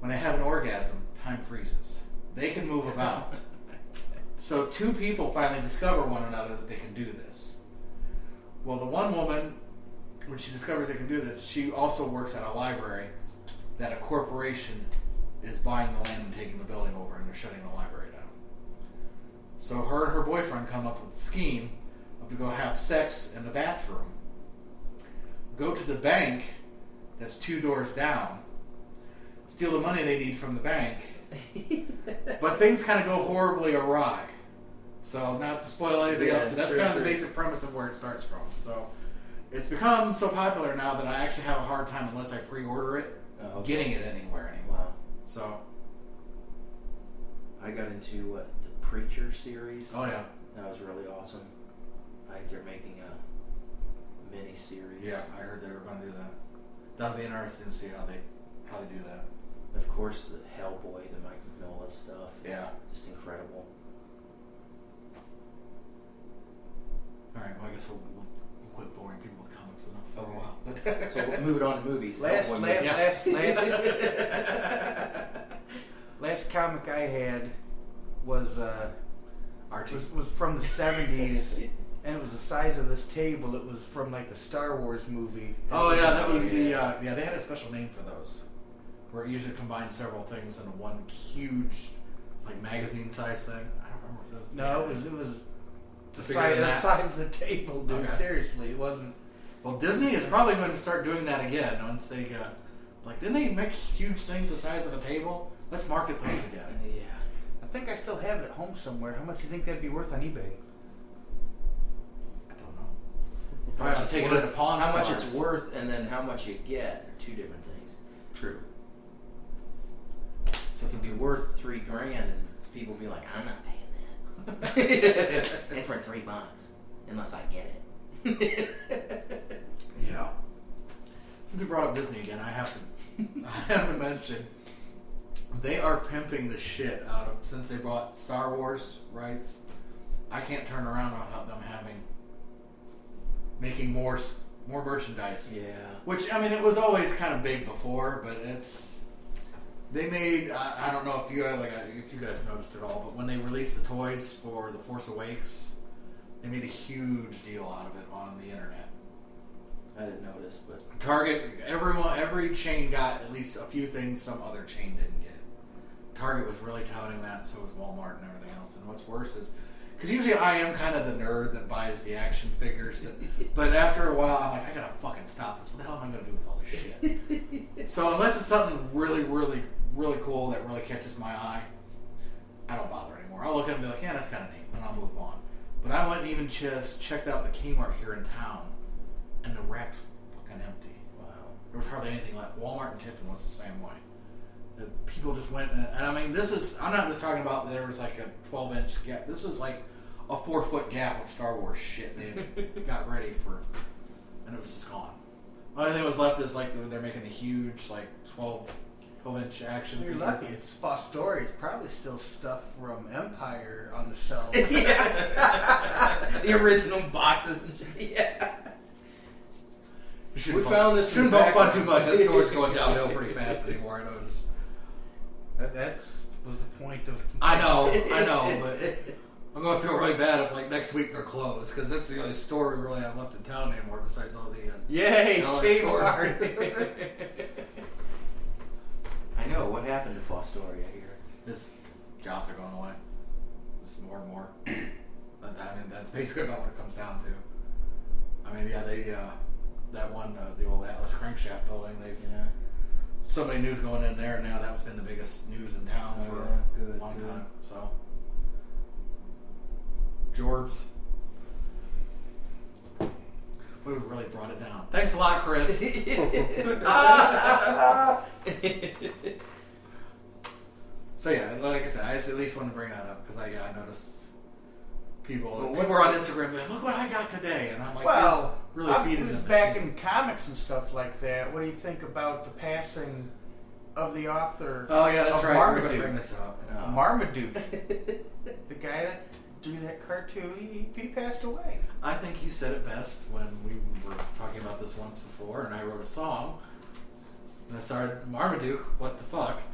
When they have an orgasm, time freezes. They can move about. So two people finally discover one another that they can do this. Well, the one woman, when she discovers they can do this, she also works at a library that a corporation is buying the land and taking the building over, and they're shutting the library down. So her and her boyfriend come up with a scheme of to go have sex in the bathroom, go to the bank that's two doors down, steal the money they need from the bank, but things kind of go horribly awry. So not to spoil anything Yeah, else, but that's sure, kind of the basic premise of where it starts from. So it's become so popular now that I actually have a hard time unless I pre-order it, Oh, okay. getting it anywhere anymore. Wow. So I got into what, the Preacher series. oh yeah, That was really awesome. I think they're making a mini series. yeah, I heard they were going to do that. That'll be interesting to see how they how they do that. Of course, the Hellboy, the Mike Mignola stuff. Yeah. Just incredible. All right. Well, I guess we'll, we'll, we'll quit boring people with comics enough for Okay. a while. But So we'll moving on to movies. Last, last, movie. last, last, last comic I had was uh, Archie. was, was from the seventies, and it was the size of this table. It was from like the Star Wars movie. Oh yeah, that was the uh, yeah. They had a special name for those, where it usually combines several things into one huge, like magazine size thing. I don't remember what those. No, it was it was the size, the size of the table, dude. Okay. Seriously, it wasn't. Well, Disney is probably going to start doing that again once they got. Like, didn't they make huge things the size of a table? Let's market those again. Yeah. I think I still have it at home somewhere. How much do you think that'd be worth on eBay? I don't know. Probably have to take it into Pawn How much it's worth and then how much you get are two different things. True. So since be we worth three grand and people be like, I'm not paying that. it's for three bucks. Unless I get it. Yeah. Since we brought up Disney again, I have to I have to mention they are pimping the shit out of since they bought Star Wars rights. I can't turn around without them having making more more merchandise. yeah. Which I mean, it was always kind of big before, but it's they made. I, I don't know if you guys like if you guys noticed it all, but when they released the toys for the Force Awakens, they made a huge deal out of it on the internet. I didn't notice, but Target, everyone, every chain got at least a few things some other chain didn't get. Target was really touting that, so was Walmart and everything else. And what's worse is, because usually I am kind of the nerd that buys the action figures, that, but after a while I'm like, I gotta fucking stop this. What the hell am I gonna do with all this shit? so unless it's something really, really, really cool that really catches my eye, I don't bother anymore. I'll look at it and be like, yeah, that's kind of neat, and I'll move on. But I went and even just checked out the Kmart here in town, and the racks were fucking empty. wow. There was hardly anything left. Walmart and Tiffin was the same way. The people just went, and, and I mean, this is, I'm not just talking about there was like a 12 inch gap. This was like a four foot gap of Star Wars shit they got ready for, and it was just gone. The Only thing that was left is like they're- they're making a huge, like 12, 12 inch action You're figure. lucky. It's Fostoria. It's probably still stuff from Empire on the shelf. yeah, the original boxes. yeah. We poke- found this in Shouldn't the poke back- fun too much. That store's going downhill pretty fast anymore. I noticed. that that's was the point of. I know, I know, but I'm gonna feel really bad if like next week they're closed because that's the only store we really have left in town anymore besides all the. Uh, Yay, Dollar Kmart. I know what happened to Fostoria here. this jobs are going away. Just more and more. but I mean, that's basically about what it comes down to. I mean, yeah, they uh, that one, uh, the old Atlas Crankshaft building. They've Yeah. so many news going in there now. That's been the biggest news in town Oh, for yeah. Good, a long good. time. So, George, we really brought it down. Thanks a lot, Chris. so yeah, like I said, I just at least wanted to bring that up because I yeah, I noticed people Well, people were on Instagram going, "Look what I got today," and I'm like, well, really I feeding was the back in comics and stuff like that. What do you think about the passing of the author? "Oh yeah, that's of right. We're Marmaduke? bring this up." No. Marmaduke, the guy that drew that cartoon, he, he passed away. I think you said it best when we were talking about this once before, and I wrote a song. And I started Marmaduke, what the fuck?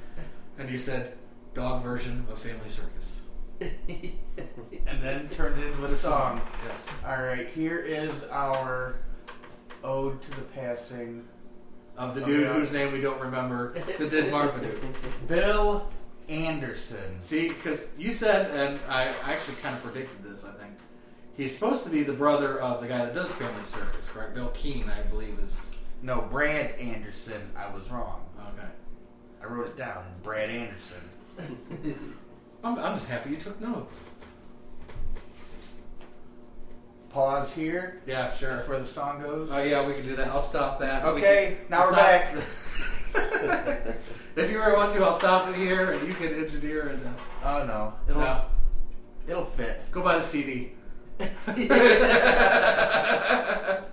And you said, dog version of Family Circus. And then turned it into a song. Yes. All right, here is our ode to the passing. Of the Oh, dude yeah. whose name we don't remember that did Marmaduke. Bill Anderson. See, because you said, and I actually kind of predicted this, I think. He's supposed to be the brother of the guy that does Family Circus, correct? Bil Keane, I believe, is. No, Brad Anderson. I was wrong. Okay. I wrote it down. Brad Anderson. I'm, I'm just happy you took notes. Pause here. Yeah, sure. That's where the song goes. Oh yeah, we can do that. I'll stop that. We Okay, can- now we're stop- back. if you really want to, I'll stop it here, and you can engineer and uh, Oh no, it'll no, it'll fit. go buy the CD.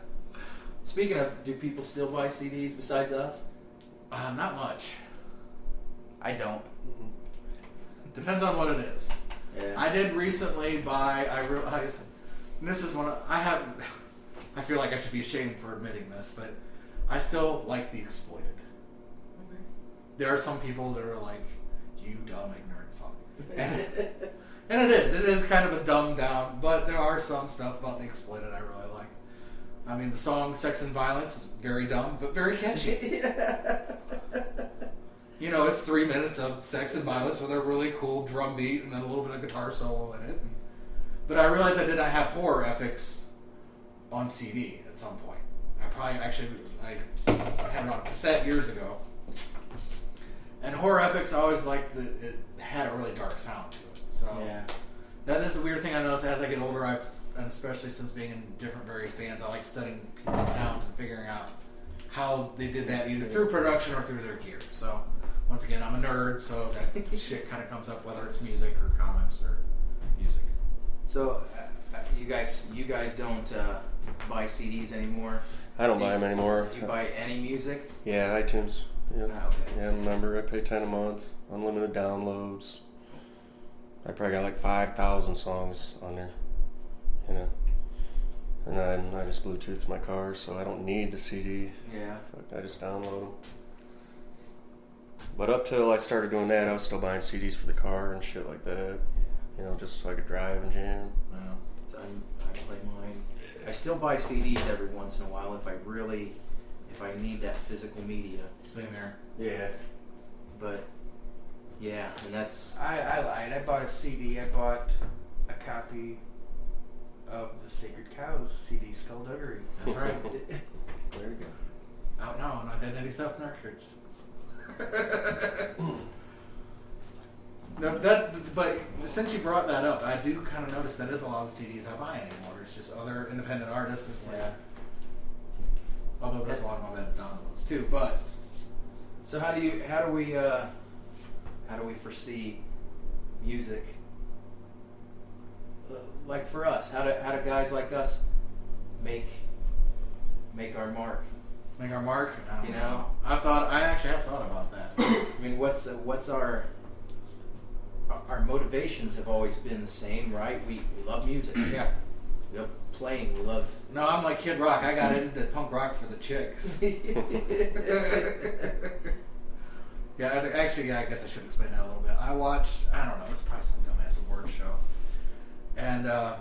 Speaking of, do people still buy CDs besides us? Uh, not much. I don't. Depends on what it is. Yeah. I did recently buy. I realized and this is one. Of, I have. I feel like I should be ashamed for admitting this, but I still like the exploited. There are some people that are like, "You dumb ignorant fuck," and, and it is. It is kind of a dumbed down, but there are some stuff about the exploited I really like. I mean, the song "Sex and Violence" is very dumb, but very catchy. You know, it's three minutes of sex and violence with a really cool drum beat and then a little bit of guitar solo in it. But I realized I did not have horror epics on CD at some point. I probably actually I had it on cassette years ago. And horror epics, I always liked that it had a really dark sound to it. So yeah. that is a weird thing I noticed as I get older. I've, and especially since being in different various bands, I like studying people's sounds and figuring out how they did that either through production or through their gear. So once again, I'm a nerd, so that shit kind of comes up whether it's music or comics or music. So, uh, Uh, You guys, you guys don't uh, buy CDs anymore. I don't Do buy you- them anymore. Do you buy any music? Yeah, iTunes. Yeah. Ah, okay. Yeah, remember I pay ten a month, unlimited downloads. I probably got like five thousand songs on there, you know. And then I just Bluetooth my car, so I don't need the CD. Yeah. I just download them. But up till I started doing that, I was still buying CDs for the car and shit like that. You know, just so I could drive and jam. So I'm, I play mine. I still buy CDs every once in a while if I really, if I need that physical media. Same here. Yeah. But yeah, and that's I, I lied. I bought a CD. I bought a copy of the Sacred Cows CD, Skullduggery. That's right. There you go. Out now on Identity Theft Records. no, that, but since you brought that up, I do kind of notice that is a lot of CDs I buy anymore. It's just other independent artists. It's like, yeah. Although there's a lot of my bad downloads too. But So how do you how do we uh, how do we foresee music? Uh, Like for us, how do how do guys like us make make our mark? make our mark. You know. I've thought. I actually have thought about that. I mean, what's uh, what's our our- our motivations have always been the same, right? We we love music. yeah. We love playing. We love. No, I'm like Kid Rock. I got into punk rock for the chicks. Yeah, I think, actually, yeah, I guess I should explain that a little bit. I watched, I don't know, it's probably some dumbass award show, and uh,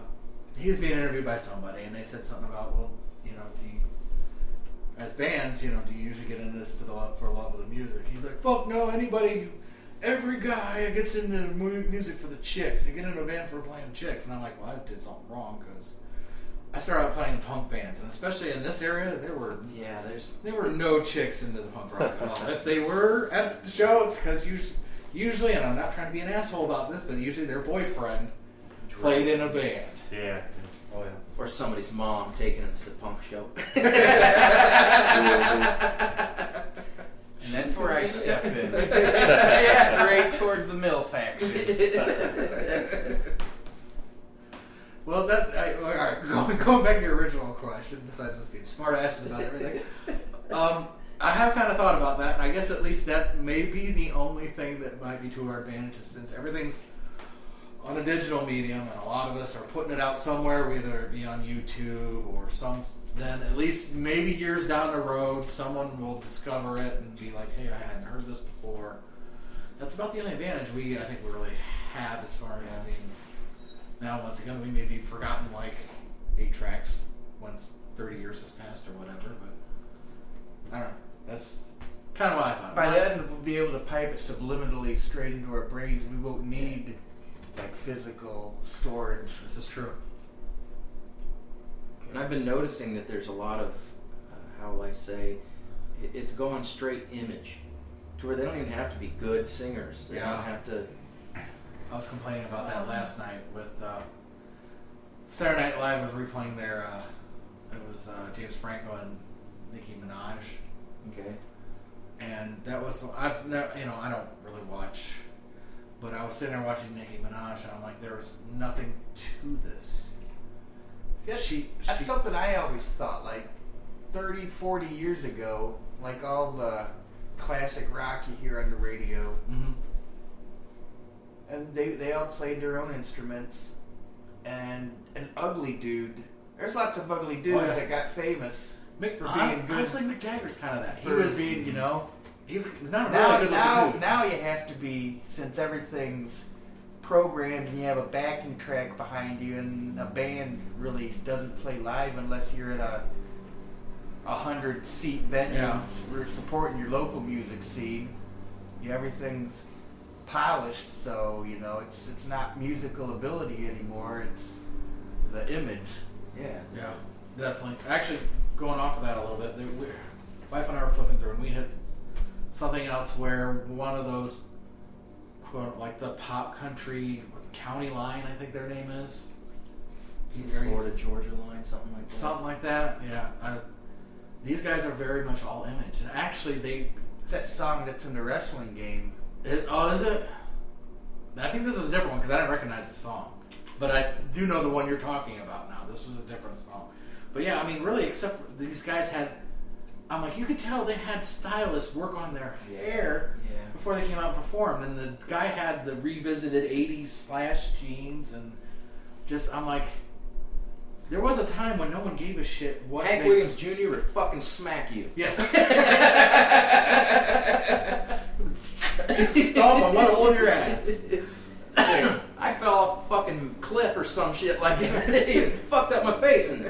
he was being interviewed by somebody, and they said something about, well, you know, do you, as bands, you know, do you usually get into this to the love for love of the music? He's like, fuck no, anybody, every guy gets into music for the chicks. They get into a band for playing chicks, and I'm like, well, I did something wrong because I started out playing punk bands, and especially in this area, there were Yeah, there's. there were no chicks into the punk rock at all. If they were at the show, it's because usually, usually, and I'm not trying to be an asshole about this, but usually their boyfriend played in a band. Yeah. Oh yeah. Or somebody's mom taking them to the punk show. And that's where I step in. yeah, right towards the mill factory. Well, that I, all right. Going, going back to your original question, besides us being smartasses about everything, um, I have kind of thought about that, and I guess at least that may be the only thing that might be to our advantage, since everything's on a digital medium, and a lot of us are putting it out somewhere, whether it be on YouTube or some. Then at least maybe years down the road, someone will discover it and be like, "Hey, I hadn't heard this before." That's about the only advantage we, I think, we really have as far as Yeah. being. Now, once again, we may be forgotten like eight tracks once thirty years has passed or whatever, but I don't know. That's kind of what I thought. By then, we'll be able to pipe it subliminally straight into our brains. We won't need like physical storage. this is true. And I've been noticing that there's a lot of, uh, how will I say, it, it's gone straight image, to where they don't even have to be good singers. They Yeah. don't have to. I was complaining about that last night with uh, Saturday Night Live was replaying their. Uh, it was uh, James Franco and Nicki Minaj, Okay. and that was I've never, you know I don't really watch, but I was sitting there watching Nicki Minaj, and I'm like, there was nothing to this. That's, She- that's she- something I always thought. Like 30, 40 years ago, like all the classic rock you hear on the radio, Mm-hmm. and they they all played their own instruments. And an ugly dude. There's lots of ugly dudes Oh, yeah. that got famous Mick, For being good. Honestly, Mick Jagger's kind of that. He was being, you know. He was not a Now, really good now, now you have to be since everything's programmed and you have a backing track behind you, and a band really doesn't play live unless you're at a a hundred seat venue. Yeah. We're supporting your local music scene. You, everything's polished, so you know it's it's not musical ability anymore. It's the image. Yeah. Yeah, definitely. Actually, going off of that a little bit, there- we wife and I were flipping through, and we had something else where one of those, quote, like the pop country county line, I think their name is. Florida Georgia line, something like that. Something like that. Yeah. I, these guys are very much all image, and actually, they. It's that song that's in the wrestling game. It, oh, is it? I think this is a different one because I didn't recognize the song. but I do know the one you're talking about now. This was a different song. But yeah, I mean, really, except for these guys had. I'm like, you could tell they had stylists work on their hair Yeah. Before they came out and performed, and the guy had the revisited '80s slash jeans, and just I'm like, there was a time when no one gave a shit what Hank they- Williams Jr. would fucking smack you. Yes. Stop! I'm gonna hold your ass. I fell off a fucking cliff or some shit like that. Fucked up my face and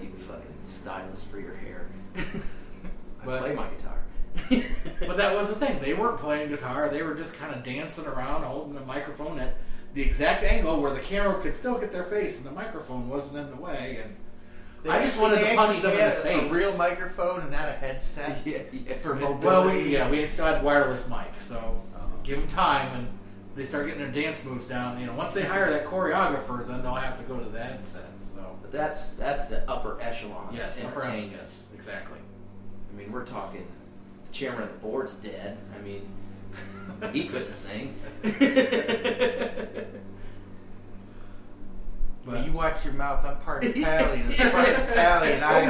you fucking stylist for your hair. I But- play my guitar. But that was the thing. They weren't playing guitar. They were just kind of dancing around, holding the microphone at the exact angle where the camera could still get their face, and the microphone wasn't in the way. And They I just wanted to punch them actually in the had face. A real microphone and not a headset. yeah, yeah. For mobility. well, we yeah, we had still had wireless mic, so um, give them time, and they start getting their dance moves down. You know, once they hire that choreographer, then they'll have to go to the headset. So But that's that's the upper echelon yes, of upper end, entertainment. yes, exactly. I mean, we're talking the chairman of the board's dead. I mean, he couldn't sing. But you watch your mouth. I'm part Italian. It's part Italian. I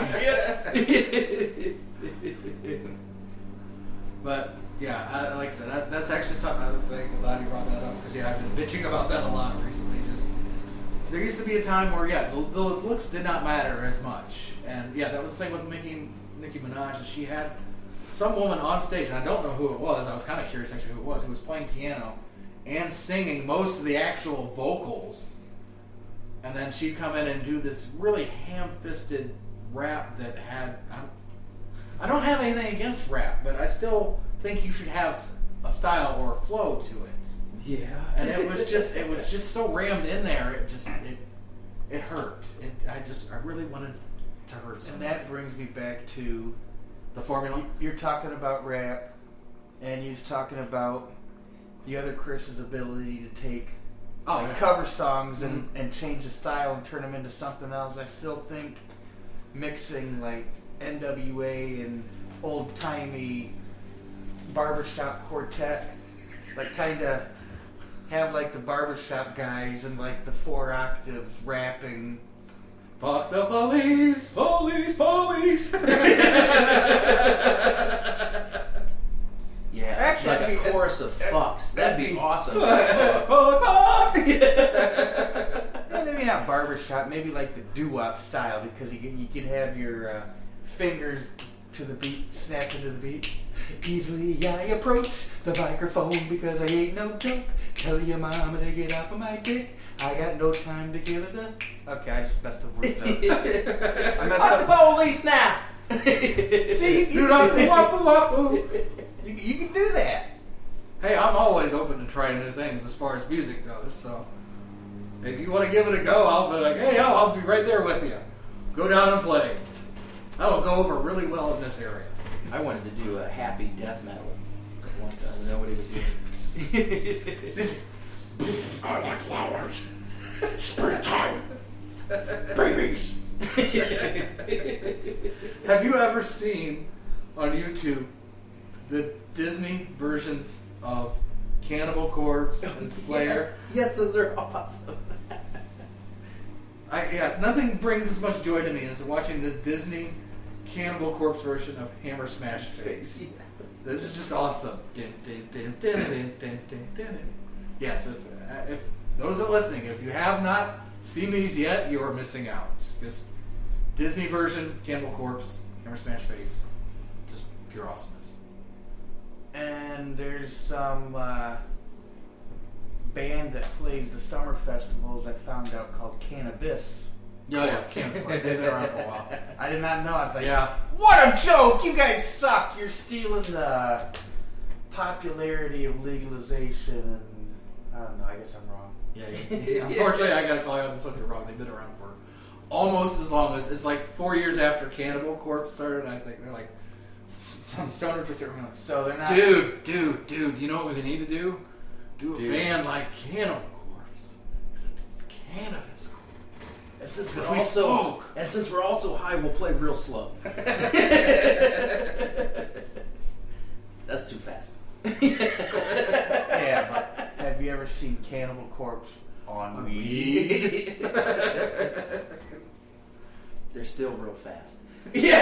oh, But yeah, I, like I said, that, that's actually something I think I'm glad you brought that up because yeah, I've been bitching about that a lot recently. Just there used to be a time where yeah, the, the looks did not matter as much, and yeah, that was the thing with Nicki Nicki Minaj. Is she had some woman on stage, and I don't know who it was. I was kind of curious actually who it was. Who was playing piano and singing most of the actual vocals, and then she'd come in and do this really ham-fisted rap that had. I don't, I don't have anything against rap, but I still think you should have a style or a flow to it. yeah. And it was just it was just so rammed in there. It just it it hurt. It I just I really wanted to hurt and that brings me back to the formula. you're talking about rap, and you're talking about the other Chris's ability to take Oh, like, yeah. cover songs and, mm-hmm. and change the style and turn them into something else. I still think mixing like NWA and old timey barbershop quartet, like kind of have like the barbershop guys and like the four octaves rapping. Fuck the police. Police, police. yeah, Actually, like a be- chorus of fucks. That'd be that'd be- awesome. Fuck, fuck, fuck. Maybe not barbershop, maybe like the doo-wop style because you can, you can have your uh, fingers to the beat, snapping to the beat. Easily I approach the microphone because I ain't no joke. Tell your mama to get off of my dick. I got no time to give it the. Okay, I just messed the words up. I messed Fuck the police now. See, you, Do you, not you, wapoo wapoo. you, you can do that. Hey, I'm always open to trying new things as far as music goes. So if you want to give it a go, I'll be like, hey, I'll, I'll be right there with you. Go down in flames. That'll go over really well in this area. I wanted to do a happy death metal at one time. Nobody would do it. I like flowers. Springtime. Babies. Have you ever seen on YouTube the Disney versions of Cannibal Corpse oh, and Slayer? Yes, those are awesome. I, yeah, nothing brings as much joy to me as watching the Disney Cannibal Corpse version of Hammer Smash Face. This is just awesome. Yes, if, uh, if those are listening, if you have not seen these yet, you are missing out. Because Disney version, Cannibal Corpse, Hammer Smash Face, just pure awesomeness. And there's some uh, band that plays the summer festivals I found out called Cannabis. Yeah, yeah, Corpse. They've been around for a while. I did not know. I was like, Yeah. what a joke! You guys suck. You're stealing the popularity of legalization. And I don't know. I guess I'm wrong. Yeah, yeah. Unfortunately, I gotta call you on this one. You're wrong. They've been around for almost as long as it's like four years after Cannibal Corpse started. I think they're like some stoner were sitting around. like, So they're not. Dude, dude, dude. You know what we need to do? Do a Dude. band like Cannibal Corpse. Cannabis Corpse. And since Because we're we also smoke. and since we're also high, we'll play real slow. That's too fast. Yeah, but have you ever seen Cannibal Corpse on weed. They're still real fast. Camp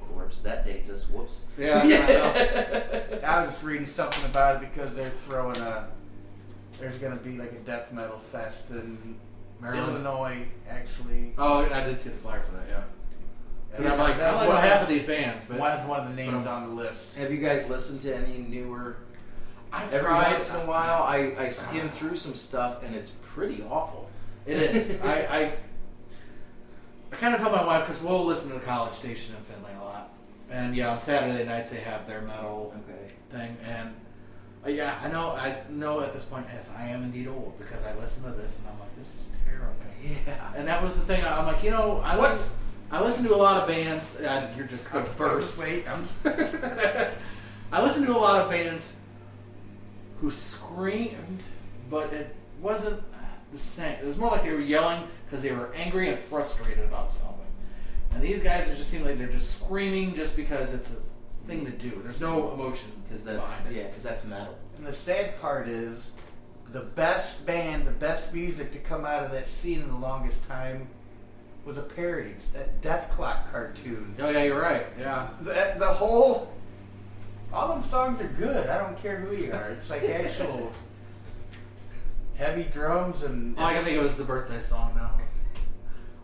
Corpse. That dates us. Whoops. Yeah, I. I was just reading something about it because they're throwing a. There's gonna be like a death metal fest in Maryland. Illinois, actually. Oh, I did see the flyer for that. Yeah. Because I'm like, I like one- half of these bands, but That's one of the names on the list. Have you guys listened to any newer? I've Every tried. once in a while, I, I skim through some stuff and it's pretty awful. It is. I, I I kind of tell my wife because we'll listen to the college station in Findlay a lot, and yeah, on Saturday nights they have their metal Okay. thing, and uh, yeah, I know, I know at this point, yes, I am indeed old because I listen to this and I'm like, this is terrible. Yeah. And that was the thing. I'm like, you know, I What? listen, I listen to a lot of bands. And you're just gonna burst. Wait, I'm. I listen to a lot of bands who screamed, but it wasn't the same. It was more like they were yelling because they were angry and frustrated about something. And these guys, it just seem like they're just screaming just because it's a thing to do. There's no emotion Because that's it. yeah, because that's metal. And the sad part is, the best band, the best music to come out of that scene in the longest time was a parody. It's that Dethklok cartoon. Oh yeah, you're right. Yeah. The, the whole, all them songs are good. I don't care who you are. It's like actual heavy drums and. Oh, I can think it was the birthday song now.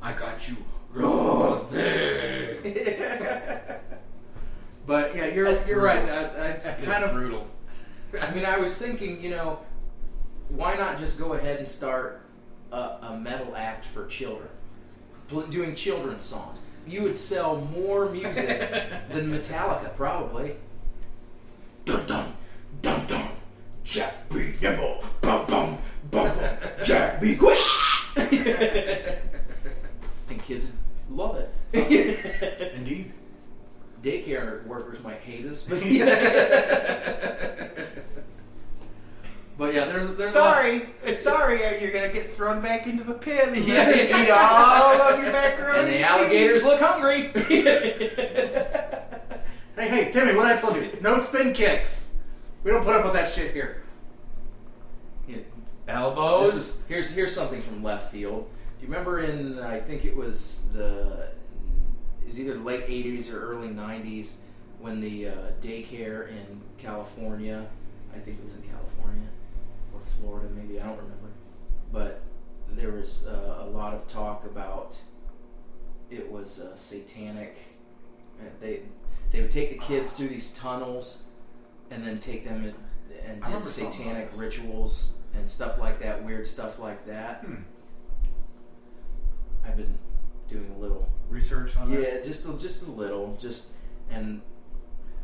I got you, nothing. but yeah, you're That's you're brutal. right. That, that's That's kind of brutal. I mean, I was thinking, you know, why not just go ahead and start a, a metal act for children, Pl- doing children's songs? You would sell more music than Metallica, probably. dun dun dun dun. Jack be nimble, bum bum bum bum. Jack be quick. And kids love it. Indeed. Daycare workers might hate us, but But yeah, there's there's a lot- Sorry, sorry, uh, you're gonna get thrown back into the pit and Yeah. eat all of your macaroni. and the alligators look hungry. Hey hey Timmy, what I told you? No spin kicks. We don't put up with that shit here. Yeah. elbows. This is here's here's something from left field. Do you remember in I think it was the it was either late '80s or early '90s when the uh, daycare in California, I think it was in California or Florida, maybe I don't remember, but there was uh, a lot of talk about it was uh, satanic. They they would take the kids through these tunnels and then take them and, and did satanic rituals and stuff like that, weird stuff like that. Hmm. I've been doing a little, Research on that. yeah, just a, just a little, just and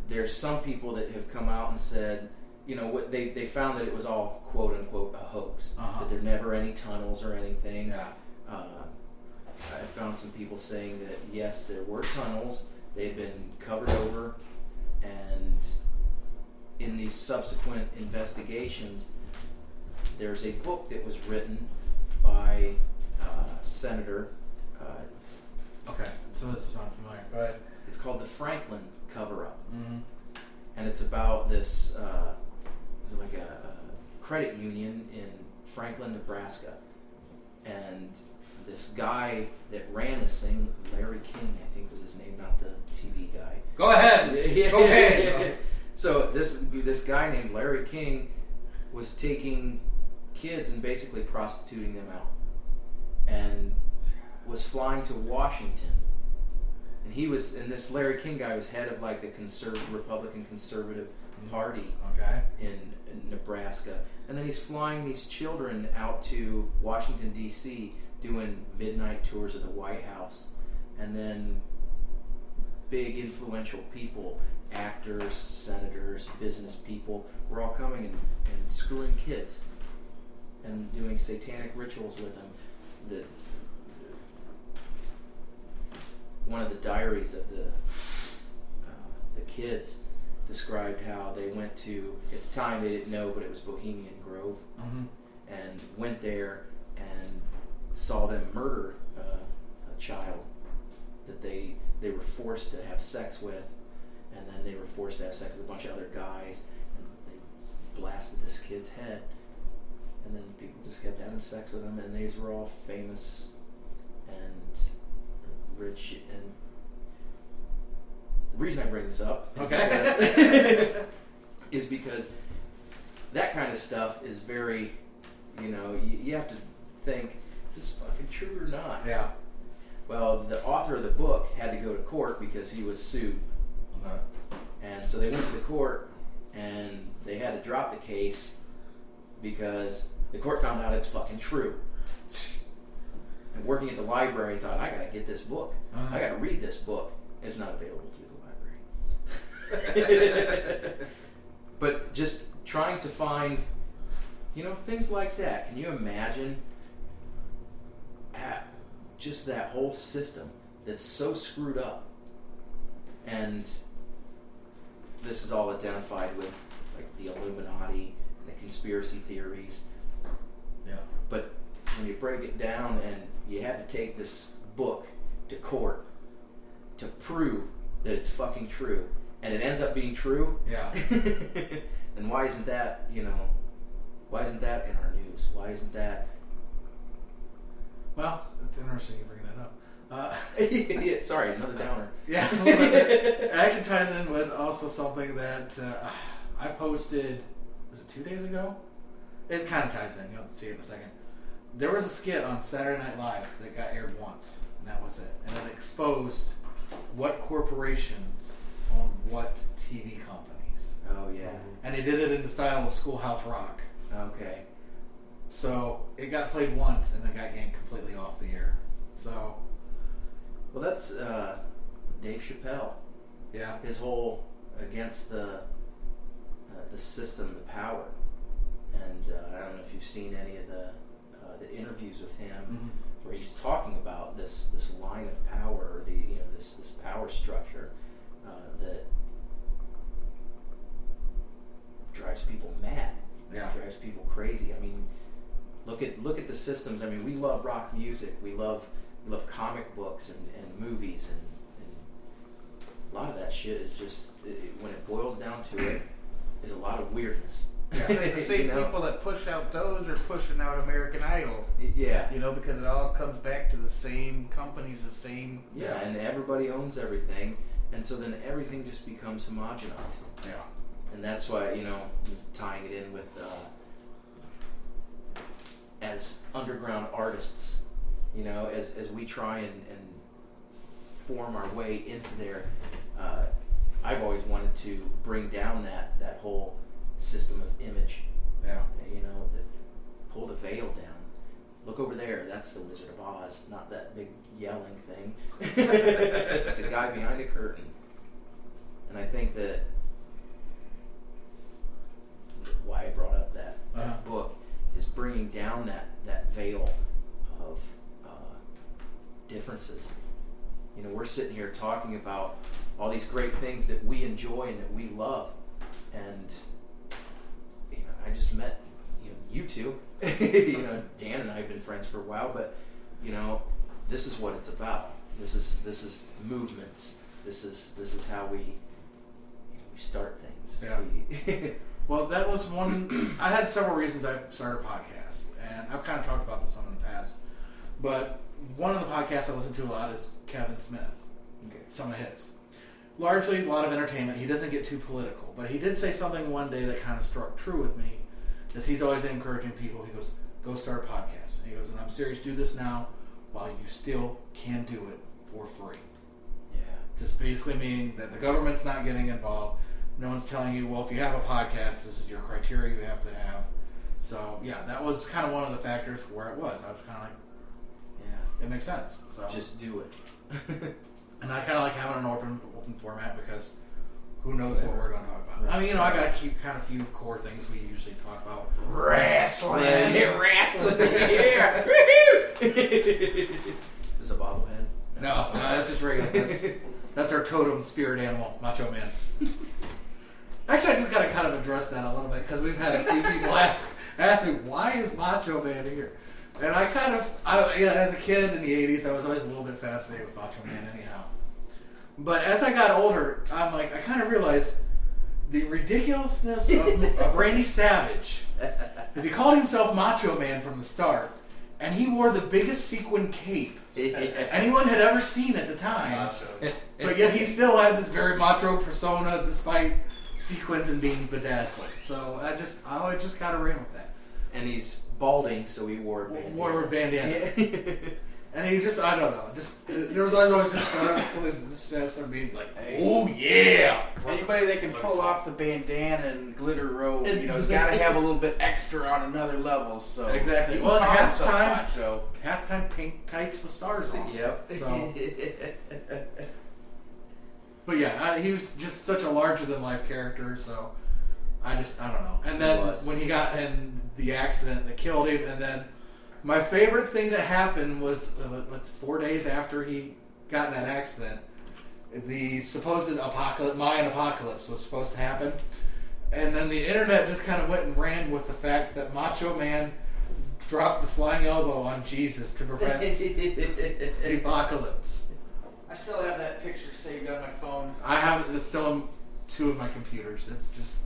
there's some people that have come out and said, you know, what they they found that it was all quote unquote a hoax, Uh-huh. that there never any tunnels or anything. Yeah. Uh, I found some people saying that yes, there were tunnels. They'd been covered over, and in these subsequent investigations, there's a book that was written by uh, Senator. Uh, Okay. So this is not familiar. Go ahead. it's called the Franklin Cover-Up, Mm-hmm. and it's about this uh, like a, a credit union in Franklin, Nebraska, and this guy that ran this thing, Larry King, I think was his name, not the TV guy. Go ahead. Go ahead. so this this guy named Larry King was taking kids and basically prostituting them out, and was flying to Washington. And he was, and this Larry King guy was head of like the conservative Republican Conservative Party mm-hmm. Okay. in, in Nebraska, and then he's flying these children out to Washington D.C. doing midnight tours of the White House, and then big influential people, actors, senators, business people, were all coming and, and screwing kids and doing satanic rituals with them. That one of the diaries of the uh, the kids described how they went to at the time they didn't know, but it was Bohemian Grove, Mm-hmm. and went there and saw them murder uh, a child that they they were forced to have sex with, and then they were forced to have sex with a bunch of other guys. And they blasted this kid's head, and then people just kept having sex with him, and these were all famous and rich. And the reason I bring this up, is Okay. because- is because that kind of stuff is very, you know, you, you have to think, is this fucking true or not? Yeah. Well, the author of the book had to go to court because he was sued. Okay. And so they went to the court and they had to drop the case because the court found out it's fucking true. And working at the library, I thought, I gotta get this book. Uh-huh. I gotta read this book. It's not available through the library. but just trying to find, you know, things like that. Can you imagine uh, just that whole system that's so screwed up? And this is all identified with like the Illuminati and the conspiracy theories. Yeah. But when you break it down and you had to take this book to court to prove that it's fucking true, and it ends up being true, Yeah. then why isn't that, you know, why isn't that in our news? Why isn't that? Well, it's interesting you bring that up. Uh, yeah, sorry, another downer. Yeah, a little bit. it actually ties in with also something that uh, I posted. Was it two days ago? It kind of ties in. You'll see it in a second. There was a skit on Saturday Night Live that got aired once, and that was it. And it exposed what corporations own what TV companies, Oh yeah. and they did it in the style of Schoolhouse Rock. Okay. So it got played once, and then got yanked completely off the air. So Well, that's uh, Dave Chappelle. yeah, his whole against the uh, the system, the power, and uh, I don't know if you've seen any of the uh, the interviews with him Mhm. where he's talking about this this line of power, the you know this this power structure uh, that drives people mad, Yeah. drives people crazy. I mean, look at look at the systems. I mean, we love rock music, we love we love comic books and, and movies, and, and a lot of that shit is just it, when it boils down to it, is a lot of weirdness. Yeah. the same You know? people that push out those are pushing out American Idol. Yeah. You know, because it all comes back to the same companies, the same. Yeah, and everybody owns everything, and so then everything just becomes homogenized, yeah, and that's why you know just tying it in with uh, as underground artists, you know, as as we try and, and form our way into there. Uh, I've always wanted to bring down that that whole system of image, yeah. you know, that pull the veil down. Look over there. That's the Wizard of Oz, not that big yelling thing. it's a guy behind a curtain. And I think that why I brought up that, that Uh-huh. book is bringing down that, that veil of uh, differences. You know, we're sitting here talking about all these great things that we enjoy and that we love. And you know, I just met you know you two. you know, Dan and I have been friends for a while, but you know, this is what it's about. This is this is movements. This is this is how we you know, we start things. Yeah. We- Well, that was one. I had several reasons I started a podcast, and I've kind of talked about this some in the past. But one of the podcasts I listen to a lot is Kevin Smith. okay. Some of his, largely a lot of entertainment. He doesn't get too political, but he did say something one day that kind of struck true with me. Is he's always encouraging people. He goes, "Go start a podcast." And he goes, "And I'm serious. Do this now, while you still can do it for free." Yeah. Just basically meaning that the government's not getting involved. No one's telling you, well, if you have a podcast, this is your criteria you have to have. So yeah, that was kind of one of the factors where it was. I was kind of like, Yeah. it makes sense. So Just do it. and I kind of like having an open open format because who knows what we're going to talk about. I mean, you know, I got to keep kind of few core things we usually talk about. Wrestling. Wrestling. Yeah. Is a bobblehead? No, no, that's just regular. That's, that's our totem spirit animal, Macho Man. Actually, I do kind of kind of address that a little bit because we've had a few people ask ask me why is Macho Man here, and I kind of, I, yeah, as a kid in the '80s, I was always a little bit fascinated with Macho Man, anyhow. But as I got older, I'm like, I kind of realized the ridiculousness of, of Randy Savage, because he called himself Macho Man from the start, and he wore the biggest sequin cape anyone had ever seen at the time. But yet he still had this very macho persona despite sequins and being bedazzled. So I just, I just kind of ran with that. and he's balding, so he wore a bandana. Wore a bandana. And he just, I don't know, just, there was always, always just, uh, something just started being like, oh yeah. Anybody that can pull off the bandana and glitter robe, you know, has got to have a little bit extra on another level. So Exactly. he Well, and call half himself time- macho. Half the time pink tights with stars on. Yep. So- But yeah, I, he was just such a larger than life character, so I just I don't know. And then was. when he got in the accident that killed him, and then my favorite thing that happened was uh, what's four days after he got in that accident, the supposed apocalypse, Mayan apocalypse, was supposed to happen, and then the internet just kind of went and ran with the fact that Macho Man dropped the flying elbow on Jesus to prevent the apocalypse. I still have that picture saved on my phone. I have it. It's still on two of my computers. It's just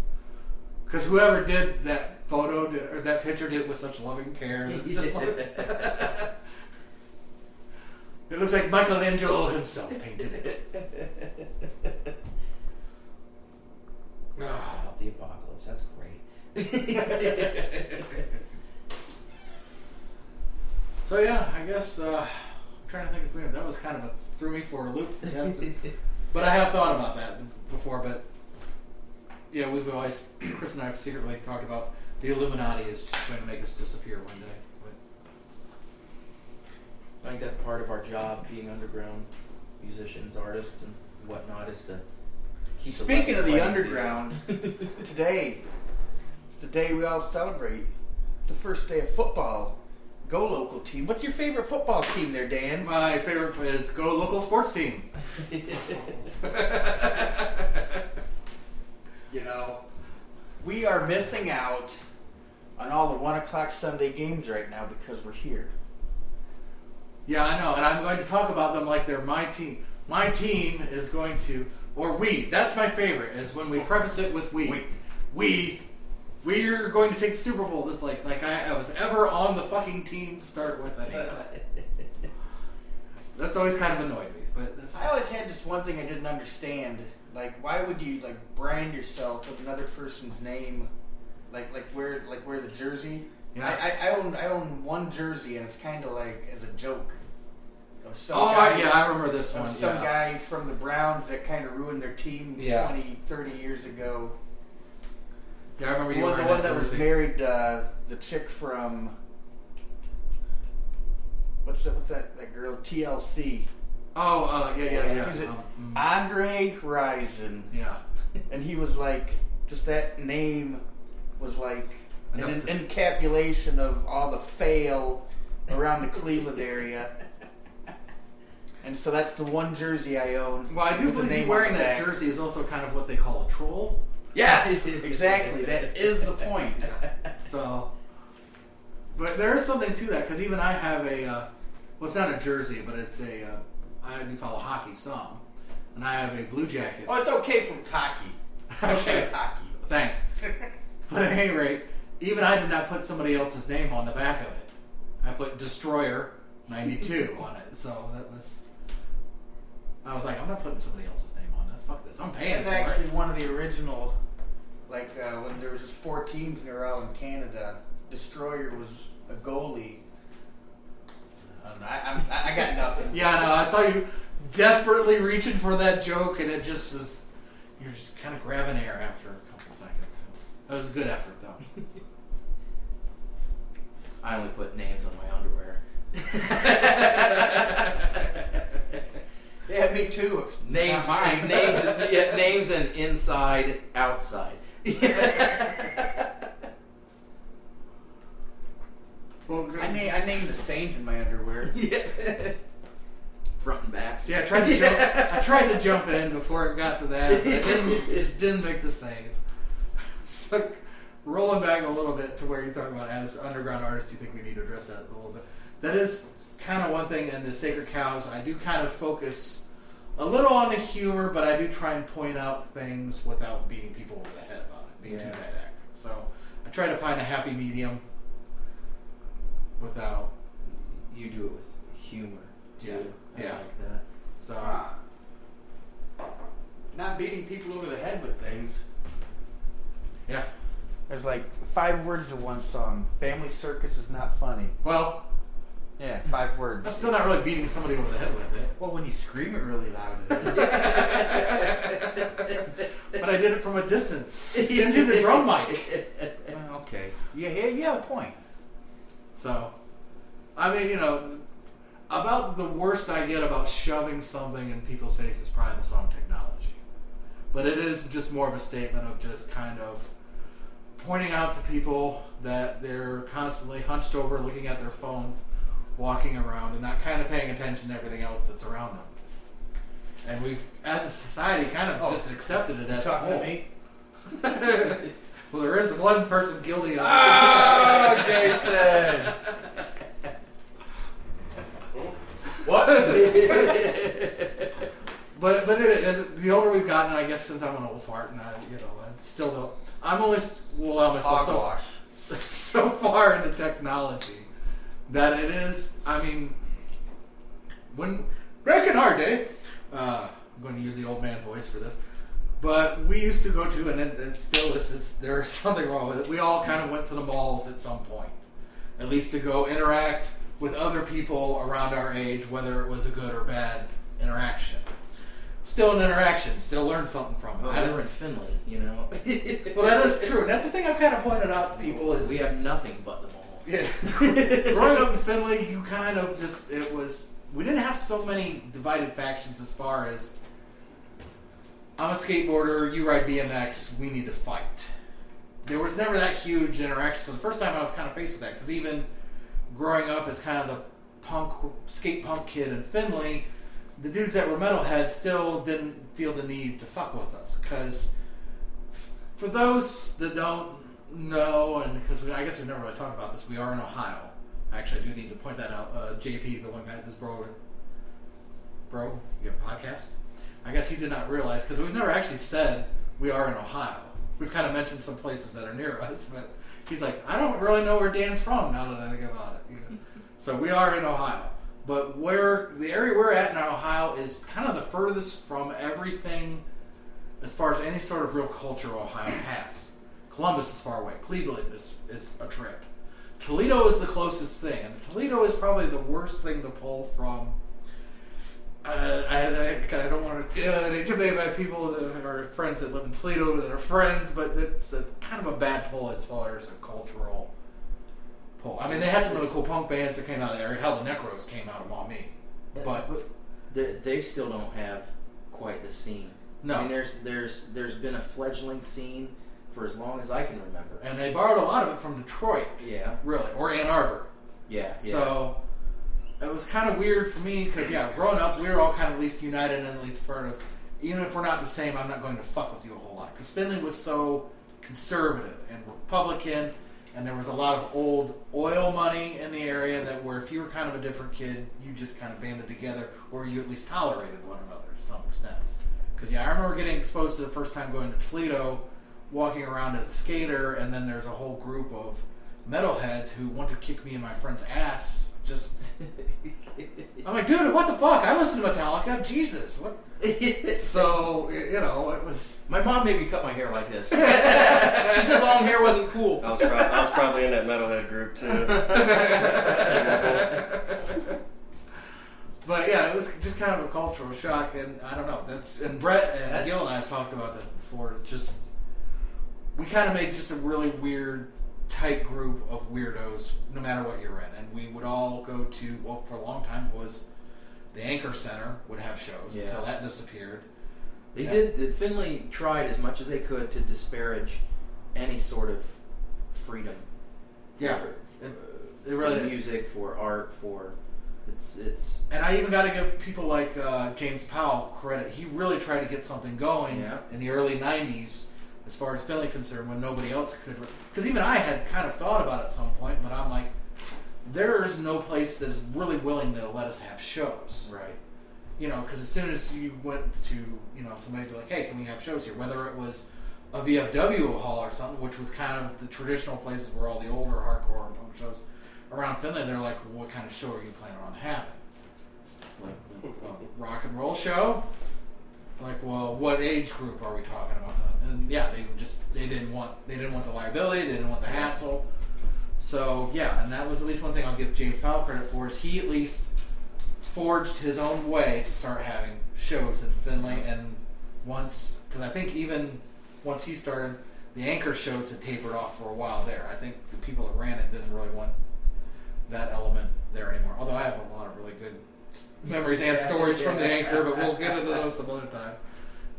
because whoever did that photo did, or that picture did it with such loving care. It just looks. it looks like Michelangelo himself painted it. Ah. About the apocalypse. That's great. So yeah, I guess uh, I'm trying to think if we that was kind of a threw me for a loop. But I have thought about that before. But yeah, we've always Chris and I have secretly talked about the Illuminati is just going to make us disappear one day. But I think that's part of our job, being underground musicians, artists, and whatnot, is to keep Speaking of the underground, today, today we all celebrate. It's the first day of football. Go local team. What's your favorite football team there, Dan? my favorite is go local sports team. You know, we are missing out on all the one o'clock Sunday games right now because we're here. Yeah, I know, and I'm going to talk about them like they're my team. My team is going to, or we. That's my favorite. Is when we preface it with we. We. We. We're going to take the Super Bowl. This like like I, I was ever on the fucking team to start with. Anyhow. That's always kind of annoyed me, but that's- I always had this one thing I didn't understand. Like, why would you like brand yourself with another person's name? Like, like wear like wear the jersey. Yeah. I, I, I own I own one jersey, and it's kind of like as a joke. Of some oh guy, yeah, I remember this one. some yeah. guy from the Browns that kind of ruined their team Yeah. twenty, thirty 20, 30 years ago. Yeah, I remember The you one, the one that was married, uh, the chick from what's that? What's that? That girl TLC, Oh, uh, yeah, yeah, yeah. Who's it? Um, mm, Andre Rison. yeah. and he was like, just that name was like an Enough en- to- encapsulation of all the fail around the Cleveland area. And so that's the one jersey I own. Well, I do believe you wearing that back. jersey is also kind of what they call a troll. Yes, exactly. That is the point. So, but there is something to that because even I have a, uh, well, it's not a jersey, but it's a, uh, I do follow hockey some, and I have a Blue Jackets. Oh, it's okay from hockey. Okay. hockey. Thanks. but at any rate, even I did not put somebody else's name on the back of it. I put Destroyer 92 on it. So that was, I was like, I'm not putting somebody else's name on this. Fuck this. I'm paying for actually it. one of the original, like uh, when there was just four teams and they were all in Canada. Destroyer was a goalie. I, I, I'm, I I got nothing. Yeah, no, I saw you desperately reaching for that joke, and it just was, you're just kind of grabbing air after a couple seconds. It was, it was a good effort, though. I only put names on my underwear. Yeah, me too. Names, names, yeah, names, and inside, outside. Well, I, na- I named the stains in my underwear. yeah. Front and back. See, I tried to jump. I tried to jump in before it got to that. But it didn't. It didn't make the save. So, rolling back a little bit to where you talk about as underground artists, you think we need to address that a little bit. That is kind of one thing in the Sacred Cows. I do kind of focus a little on the humor, but I do try and point out things without beating people over the head about it, being Yeah. too bad acting. So I try to find a happy medium without. You do it with humor too. Yeah. I Yeah. like that. So Ah. Not beating people over the head with things. yeah. There's like five words to one song. Family Circus is not funny. Well, Yeah, five words. that's still not really beating somebody over the head with it. well, when you scream it really loud, it is. But I did it from a distance into the drum mic. well, okay. Yeah, yeah, you have a point. So, I mean, you know, about the worst I get about shoving something in people's faces is probably the song technology. But it is just more of a statement of just kind of pointing out to people that they're constantly hunched over looking at their phones, walking around, and not kind of paying attention to everything else that's around them. And we've, as a society, kind of Oh. just accepted it as a whole. well, there is one person guilty of it. Oh, Jason! What? But but it is the older we've gotten, I guess since I'm an old fart, and I you know I still don't. I'm only will allow myself so, Hogwash. so far into technology that it is. I mean, when in our day, uh, I'm going to use the old man voice for this. But we used to go to, and it, it still this is is something wrong with it. We all kind of went to the malls at some point, at least to go interact with other people around our age, whether it was a good or bad interaction. Still an interaction, still learn something from it. Well, I- we were in Findlay, you know. well, that is true, and that's the thing I've kind of pointed out to people is we have nothing but the mall. yeah. Growing up in Findlay, you kind of just it was we didn't have so many divided factions as far as I'm a skateboarder, you ride BMX, we need to fight. There was never that huge interaction. So the first time I was kind of faced with that because even growing up as kind of the punk skate punk kid in Findlay, the dudes that were metalhead still didn't feel the need to fuck with us because for those that don't know, and because I guess we've never really talked about this, we are in Ohio. Actually, I do need to point that out. Uh, JP, the one guy, this bro, bro, you have a podcast? I guess he did not realize because we've never actually said we are in Ohio. We've kind of mentioned some places that are near us, but he's like, I don't really know where Dan's from now that I think about it. You know? so we are in Ohio, but where the area we're at in Ohio is kind of the furthest from everything as far as any sort of real culture Ohio has. Columbus is far away. Cleveland is, is a trip. Toledo is the closest thing, and Toledo is probably the worst thing to pull from. Uh, I, I, I don't want to uh, intimidate by people that are friends that live in Toledo that are friends, but it's a, kind of a bad pull as far as a cultural pull. I mean, they had some really cool punk bands that came out of there. Hell, the Necros came out of Maumee. But they, they still don't have quite the scene. No. I mean, there's there's there's been a fledgling scene for as long as I can remember. and they borrowed a lot of it from Detroit, yeah, really, or Ann Arbor. yeah, yeah. So it was kind of weird for me because yeah, growing up, we were all kind of at least united and at least part of. Even if we're not the same, I'm not going to fuck with you a whole lot because Findlay was so conservative and Republican, and there was a lot of old oil money in the area that where if you were kind of a different kid, you just kind of banded together, or you at least tolerated one another to some extent. Because yeah, I remember getting exposed to the first time going to Toledo, walking around as a skater, and then there's a whole group of metalheads who want to kick me and my friend's ass. Just, I'm like, dude, what the fuck? I listen to Metallica. Jesus, what? So you know, it was. my mom made me cut my hair like this. she said long hair wasn't cool. I was, prob- I was probably in that metalhead group too. But yeah, it was just kind of a cultural shock, and I don't know. That's and Brett and That's- Gil and I have talked about that before. Just we kind of made just a really weird, tight group of weirdos, no matter what you're in, and we would all go to. Well, for a long time, it was the Anchor Center would have shows Yeah. until that disappeared. They Yeah. did. did Findlay tried as much as they could to disparage any sort of freedom. Yeah, for, it- uh, it really for music, for art, for it's it's And I even got to give people like uh, James Powell credit. He really tried to get something going Yeah. in the early '90s, as far as Philly concerned, when nobody else could. Because even I had kind of thought about it at some point, but I'm like, there is no place that is really willing to let us have shows. right. you know, because as soon as you went to, you know, somebody be like, hey, can we have shows here? Whether it was a VFW hall or something, which was kind of the traditional places where all the older hardcore and punk shows around Findlay, they're like, well, what kind of show are you planning on having? Like a rock and roll show? Like, well, what age group are we talking about? And yeah, they just they didn't want they didn't want the liability, they didn't want the hassle. So yeah, and that was at least one thing I'll give James Powell credit for is he at least forged his own way to start having shows in Findlay. And once, because I think even once he started, the anchor shows had tapered off for a while there. I think the people that ran it didn't really want that element there anymore. Although I have a lot of really good memories and stories from the anchor, but we'll get into those some other time.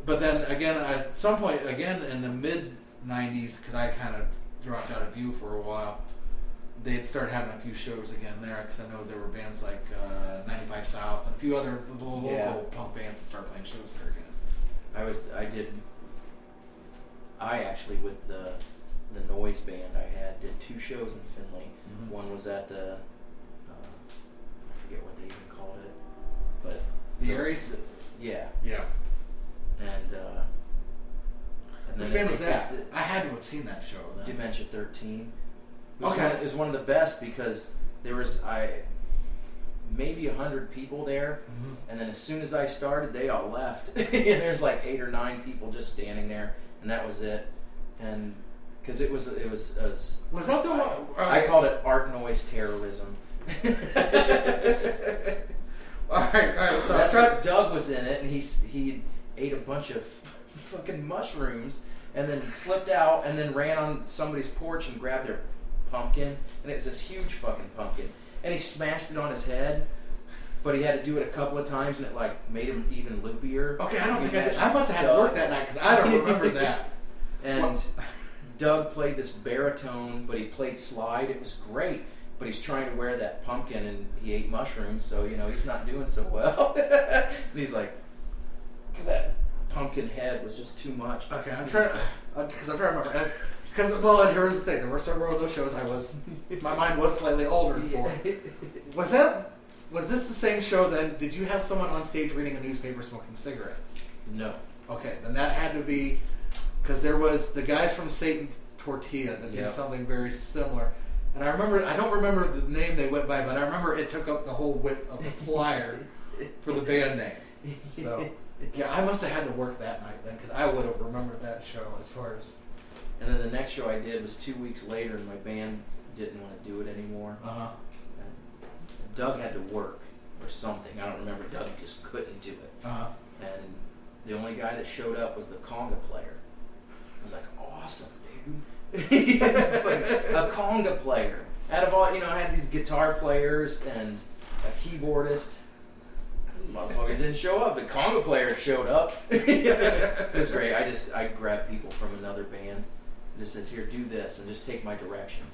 But then again, at some point, again in the mid '90s, because I kind of dropped out of view for a while, they'd start having a few shows again there. Because I know there were bands like uh, 95 South and a few other little local Yeah. punk bands that started playing shows there again. I was I did I actually with the the noise band I had did two shows in Findlay. Mhm. One was at the uh, I forget what they even called it, but The Aries? Yeah, Yeah. And uh, and Which then band was that? I had to have seen that show then. Dementia Thirteen. It was Okay. one, it was one of the best because there was I maybe a hundred people there, Mhm. and then as soon as I started, they all left. and there's like eight or nine people just standing there, and that was it. And because it was it was, uh, Was that the one? I, I called it art noise terrorism. All right, all right. So I That's tried. what Doug was in it, and he he ate a bunch of fucking mushrooms, and then flipped out, and then ran on somebody's porch and grabbed their pumpkin, and it's this huge fucking pumpkin, and he smashed it on his head. But he had to do it a couple of times, and it like made him even loopier. Okay, I don't think I did. I must have had to work that night because I don't remember that. And Doug played this baritone, but he played slide. It was great. But he's trying to wear that pumpkin, and he ate mushrooms, so you know he's not doing so well. and he's like, because that pumpkin head was just too much. Okay, I'm trying because uh, I'm trying to remember. Because well, and here's the thing: there were several of those shows I was my mind was slightly older for. Was that was this the same show? Then did you have someone on stage reading a newspaper smoking cigarettes? no. Okay, then that had to be because there was the guys from Satan Tortilla that Yeah. did something very similar. And I remember, I don't remember the name they went by, but I remember it took up the whole width of the flyer for the band name. So, yeah, I must have had to work that night then because I would have remembered that show as far as. And then the next show I did was two weeks later, and my band didn't want to do it anymore. Uh huh. Doug had to work or something. I don't remember. Doug just couldn't do it. Uh huh. and the only guy that showed up was the conga player. I was like, awesome, dude. a conga player. Out of all, you know, I had these guitar players and a keyboardist. Motherfuckers didn't show up. The conga player showed up. it was great. I just I grabbed people from another band and just says, here, do this, and just take my direction.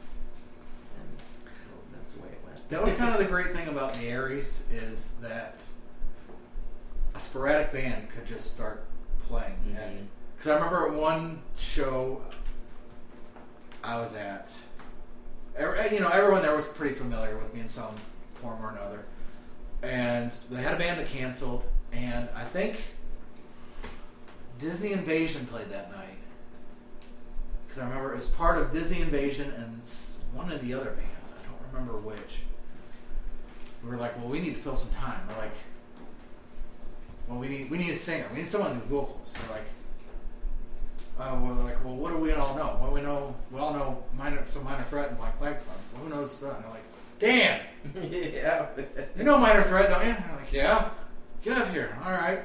And well, that's the way it went. That was kind of the great thing about the Aries is that a sporadic band could just start playing. Mm-hmm. And. Because I remember at one show I was at, you know, everyone there was pretty familiar with me in some form or another. And they had a band that canceled, and I think Disney Invasion played that night. Because I remember it was part of Disney Invasion and one of the other bands. I don't remember which. We were like, well, we need to fill some time. We're like, well, we need we need a singer. We need someone do vocals. They're like, uh, we're like, well, what do we all know? Well, we know we all know minor some minor threat and Black Flag songs. Well, who knows that? And they're like, damn, yeah. you know minor threat, don't you? I'm like, yeah. Get up here. All right.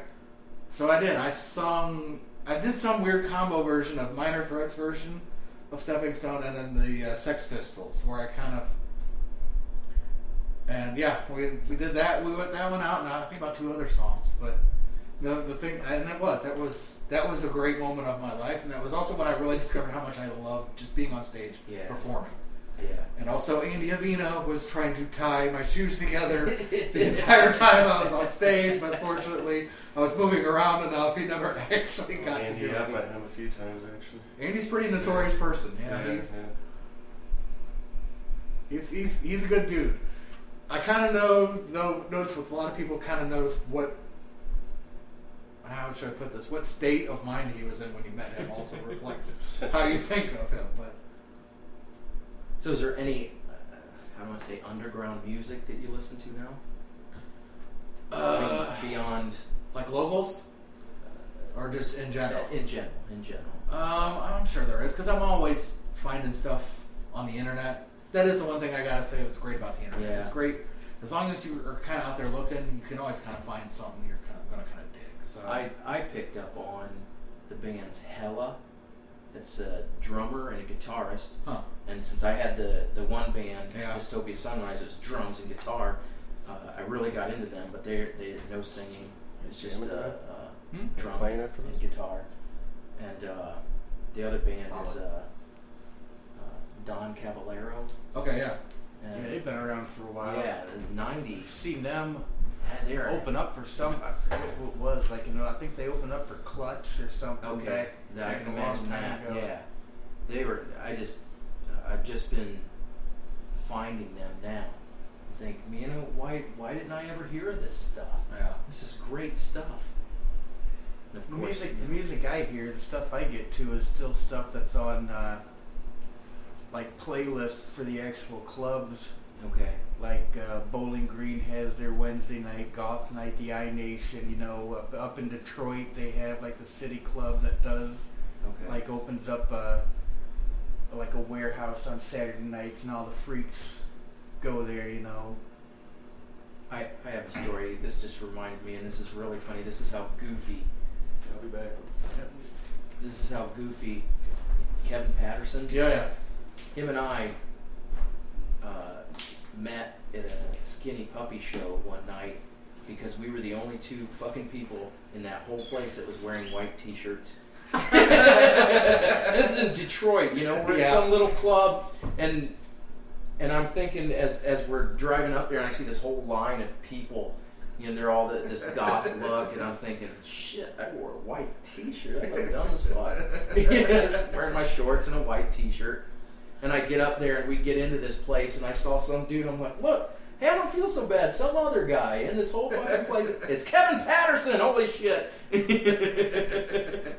So I did. I sung. I did some weird combo version of Minor Threats version of Stepping Stone, and then the uh, Sex Pistols, where I kind of. And yeah, we, we did that. We went that one out, and I think about two other songs. But the the thing, and it was that was that was a great moment of my life, and that was also when I really discovered how much I love just being on stage Yeah. performing. Yeah. And also, Andy Avina was trying to tie my shoes together the entire time I was on stage, but fortunately, I was moving around enough. He never actually oh, got Andy, to do it. I've met him a few times actually. Andy's a pretty notorious person. Yeah, yeah, he's, yeah. he's, he's, he's a good dude. I kind of know, though, notice with a lot of people, kind of notice what how should I put this? What state of mind he was in when you met him also reflects how you think of him. But So, is there any, uh, how do I say, underground music that you listen to now? I mean, uh, beyond, like locals, or just in general. in general, in general. Um, I'm sure there is because I'm always finding stuff on the internet. That is the one thing I gotta say that's great about the internet. Yeah. It's great as long as you are kind of out there looking. You can always kind of find something you're kind of gonna kind of dig. So I I picked up on the band's Hella. It's a drummer and a guitarist. huh. And since I had the, the one band, Yeah. Dystopia Sunrise, it was drums and guitar, uh, I really got into them, but they they no singing. It's just uh, uh. Hmm? drum Playing after and guitar. And uh, the other band is uh, uh, Don Caballero. Okay, yeah. And Yeah, they've been around for a while. yeah, the '90s. Seen them Yeah, they're open up for some. I forget what it was. Like you know, I think they opened up for Clutch or something. Okay, back- I can imagine that. ago. Yeah, they were. I just, I've just been finding them now. I think, you know, why, why didn't I ever hear of this stuff? Yeah. This is great stuff. And of The course, music, the music I hear, the stuff I get to is still stuff that's on uh, like playlists for the actual clubs. Okay. Like uh, Bowling Green has their Wednesday night, Goth Night, the I Nation. You know, up, up in Detroit they have like the City Club that does Okay. like opens up a like a warehouse on Saturday nights, and all the freaks go there. You know. I, I have a story. This just reminds me, and this is really funny. This is how goofy. I'll be back. This is how goofy Kevin Patterson. Yeah, yeah. him and I met at a skinny puppy show one night because we were the only two fucking people in that whole place that was wearing white t-shirts. this is in Detroit, you know, we're Yeah. some little club and and I'm thinking as as we're driving up there and I see this whole line of people, you know, they're all the, this goth look and I'm thinking, shit, I wore a white t-shirt. I look dumb as fuck. Wearing my shorts and a white t-shirt. And I get up there and we get into this place and I saw some dude. I'm like, look, hey, I don't feel so bad. Some other guy in this whole fucking place. It's Kevin Patterson. Holy shit.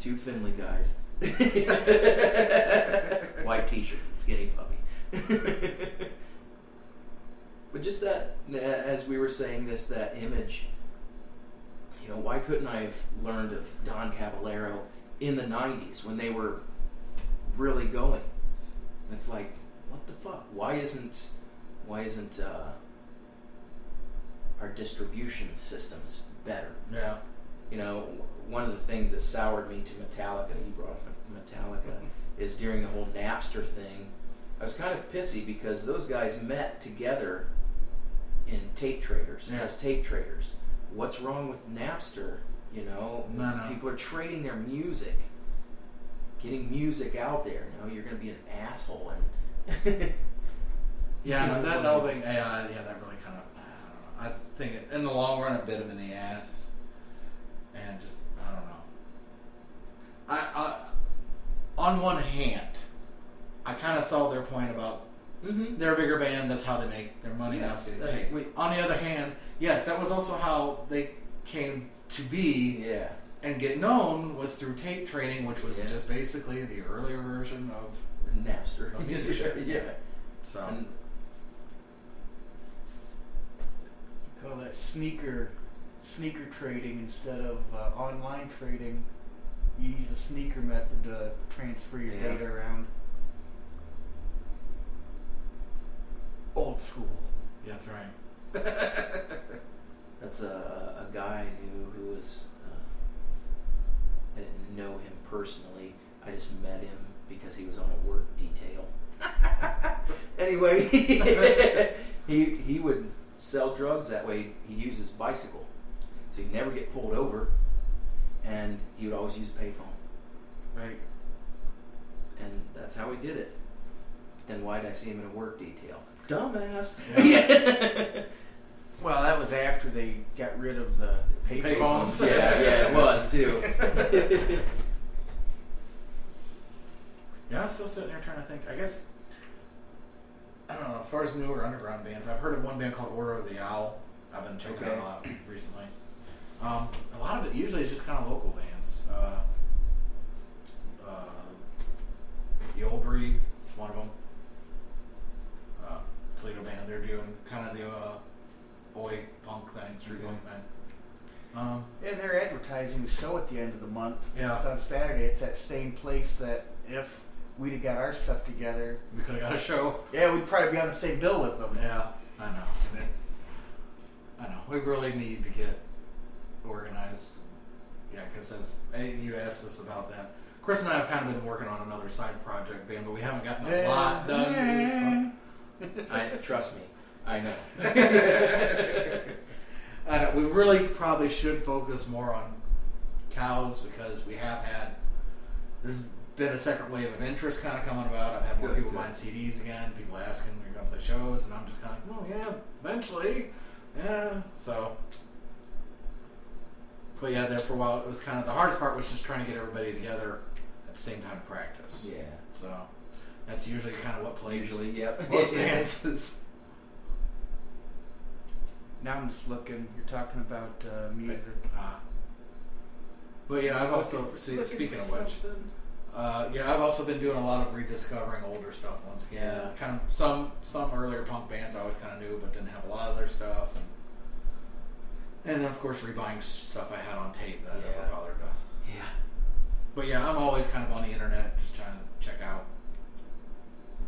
Two Findlay guys. White t-shirts and skinny puppy. but just that, uh, as we were saying this, that image. You know, why couldn't I have learned of Don Caballero in the '90s when they were really going. It's like, what the fuck? Why isn't why isn't uh, our distribution systems better? Yeah. You know, one of the things that soured me to Metallica, you brought up Metallica, is during the whole Napster thing. I was kind of pissy because those guys met together in tape traders Yeah. as tape traders. What's wrong with Napster? You know, No, no. people are trading their music, getting music out there. Now you're going to be an asshole and Yeah, You know, that whole thing, yeah, yeah, that really kind of, I don't know. I think it, in the long run, it bit him in the ass, and just, I don't know. I, I on one hand, I kind of saw their point about Mhm. they're a bigger band. That's how they make their money. Yes, that's uh, getting on the other hand, yes, that was also how they came to be yeah. And get known was through tape trading, which was Yeah. just basically the earlier version of Napster. A music shop, yeah. so. And Call that sneaker sneaker trading instead of uh, online trading. You use a sneaker method to transfer your Yeah. data around. Old school. Yeah, that's right. That's a, a guy I knew who was. I didn't know him personally. I just met him because he was on a work detail. anyway, he he would sell drugs that way. He'd use his bicycle, so he'd never get pulled over, and he would always use a payphone, Right. and that's how he did it. But Then why did I see him in a work detail? Dumbass. Well, that was after they got rid of the payphones. Payphones. yeah, yeah, it was too. Yeah, I'm still sitting here trying to think. I guess I don't know. As far as newer underground bands, I've heard of one band called Order of the Owl. I've been checking Okay. them out recently. Um, a lot of it usually is just kind of local bands. Uh, uh, the Old Breed one of them. Uh, Toledo band. They're doing kind of the oi punk thing, street Okay. punk thing. Um, Yeah, they're advertising the show at the end of the month. Yeah. It's on Saturday. It's that same place that if we'd have got our stuff together, we could have got a show. yeah, we'd probably be on the same bill with them. Yeah, I know. And it- I know. We really need to get organized. Yeah, because as hey, you asked us about that, Chris and I have kind of been working on another side project band, but we haven't gotten a lot done. I trust me. I know. I know. We really probably should focus more on cows because we have had. There's been a second wave of interest kind of coming about. I've had more Good, people good. buying CDs again. People asking, "You're going to play shows?" And I'm just kind of like, "Oh yeah, eventually." Yeah. So. But yeah, there for a while it was kind of the hardest part was just trying to get everybody together at the same time to practice. yeah. So that's usually kind of what plays Usually, yep. most is. Now I'm just looking. You're talking about uh, music. Uh, but yeah, I've also spe- speaking of which, uh, yeah, I've also been doing a lot of rediscovering older stuff once again. Yeah. Kind of some some earlier punk bands I always kind of knew, but didn't have a lot of their stuff, and and then of course rebuying stuff I had on tape that I Yeah. never bothered to. Yeah. But yeah, I'm always kind of on the internet, just trying to check out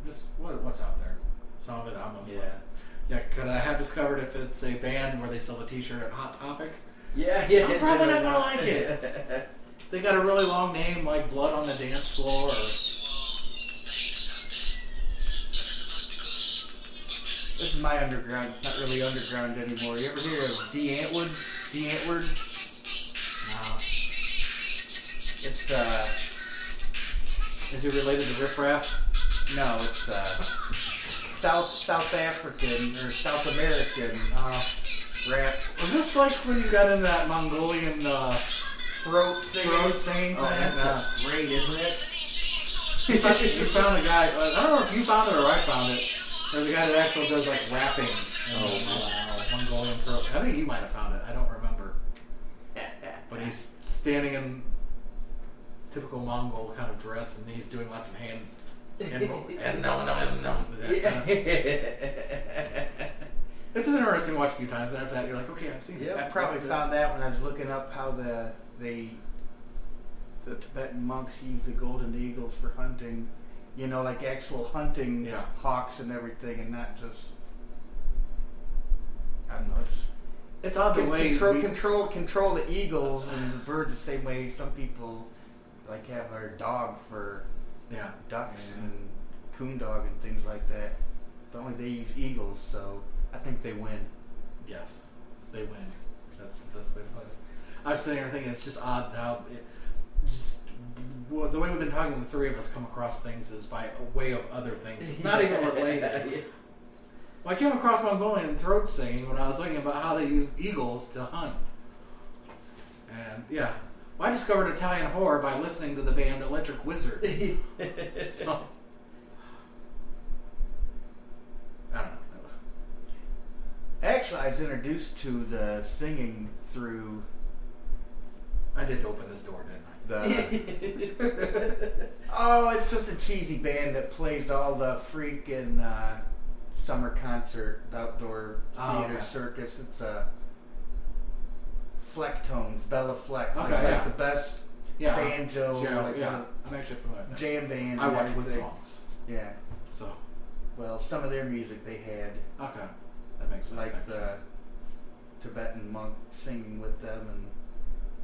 just what what's out there. Some of it I'm Yeah. like, yeah, could I have discovered if it's a band where they sell a T-shirt at Hot Topic? Yeah, yeah. I'm probably not gonna like it. They got a really long name like Blood on the Dance Floor. Or, This is my underground. It's not really underground anymore. You ever hear of Die Antwoord? Die Antwoord? no. It's uh, Is it related to Riff Raff? no, it's uh, South South African or South American Uh, rap was this like when you got in that Mongolian uh, throat singing. throat singing Oh, thing? that Uh, great, isn't it? you found- a guy. I don't know if you found it or I found it. There's a guy that actually does like rapping. Oh, uh, Mongolian throat. I think you might have found it. I don't remember. But he's standing in typical Mongol kind of dress, and he's doing lots of hand. And, and no, no, no, no. that kind of- It's interesting to watch a few times, and after that, you're like, okay, I've seen it. I probably That's it. found that when I was looking up how the they the Tibetan monks use the golden eagles for hunting. You know, like actual hunting Yeah. hawks and everything, and not just. I don't know. It's It's odd the Con- way control we- control control the eagles and the birds the same way some people like have our dog for Yeah. ducks Yeah. and coon dog and things like that. But only they use eagles, so I think they win. Yes, they win. That's the best way to put it. I was sitting here thinking it's just odd how it just well, the way we've been talking, the three of us come across things is by a way of other things. It's not even related. Well, I came across Mongolian throat singing when I was thinking about how they use eagles to hunt. And yeah, well, I discovered Italian horror by listening to the band Electric Wizard. So, I don't know. That was Actually, I was introduced to the singing through I did open this door, didn't the. oh, it's just a cheesy band that plays all the freaking uh, summer concert, outdoor Oh, theater okay. circus. It's a. Flecktones, Béla Fleck. Okay, like yeah. the best Yeah. banjo, Yeah, like yeah. I'm actually familiar. with jam band. I watch with songs. Yeah. So, Well, some of their music they had, okay. That makes sense. like actually. the Tibetan monk singing with them, and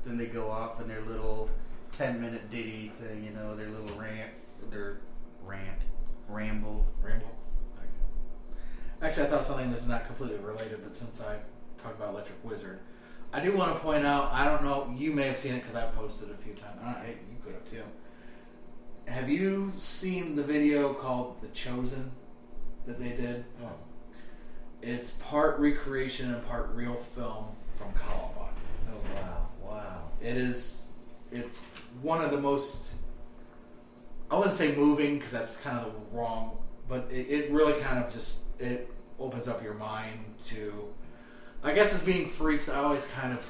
then they go off in their little ten-minute ditty thing. You know, their little rant, their rant, ramble. Ramble. Okay. Actually, I thought something that's not completely related, but since I talked about Electric Wizard, I do want to point out. I don't know. You may have seen it because I posted it a few times. I don't know, hey, you could have too. Have you seen the video called "The Chosen" that they did? Oh. It's part recreation and part real film from Colorado. Oh wow, wow. It is. It's one of the most. I wouldn't say moving because that's kind of the wrong, but it, it really kind of just it opens up your mind to. I guess as being freaks, I always kind of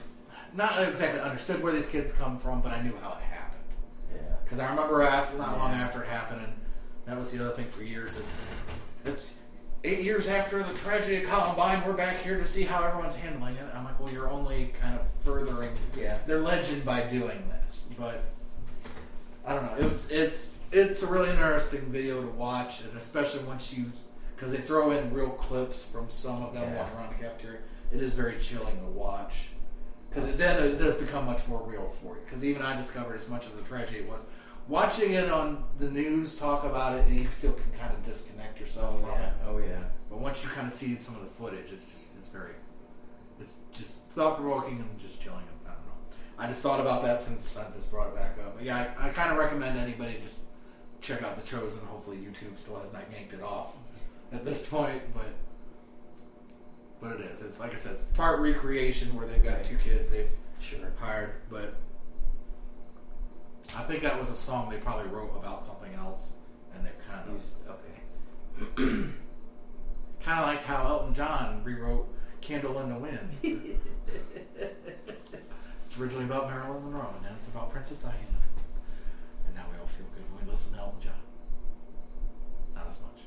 not exactly understood where these kids come from, but I knew how it happened. Yeah. Because I remember after, not long after it happened, and that was the other thing for years is it's eight years after the tragedy of Columbine, we're back here to see how everyone's handling it. I'm like, well, you're only kind of furthering Yeah. their legend by doing this, but I don't know. It was it's it's a really interesting video to watch, and especially once you because they throw in real clips from some of them Yeah. walking around the cafeteria. It is very chilling to watch because it then it does become much more real for you. Because even I discovered as much of the tragedy it was watching it on the news talk about it, and you still can kind of disconnect yourself Oh from yeah. it. Oh yeah. But once you kind of see some of the footage, it's just it's very it's just thought provoking and just chilling. I don't know. I just thought about that since I just brought it back up. But yeah, I, I kind of recommend anybody just check out the Chosen. Hopefully, YouTube still has not yanked it off at this point, but but it is. It's like I said, it's part recreation where they've got two kids they've Sure. hired, but I think that was a song they probably wrote about something else, and they've kind of Use- Okay. kind of like how Elton John rewrote "Candle in the Wind." it's originally about Marilyn Monroe, and now it's about Princess Diana. And now we all feel good when we listen to Elton John. Not as much.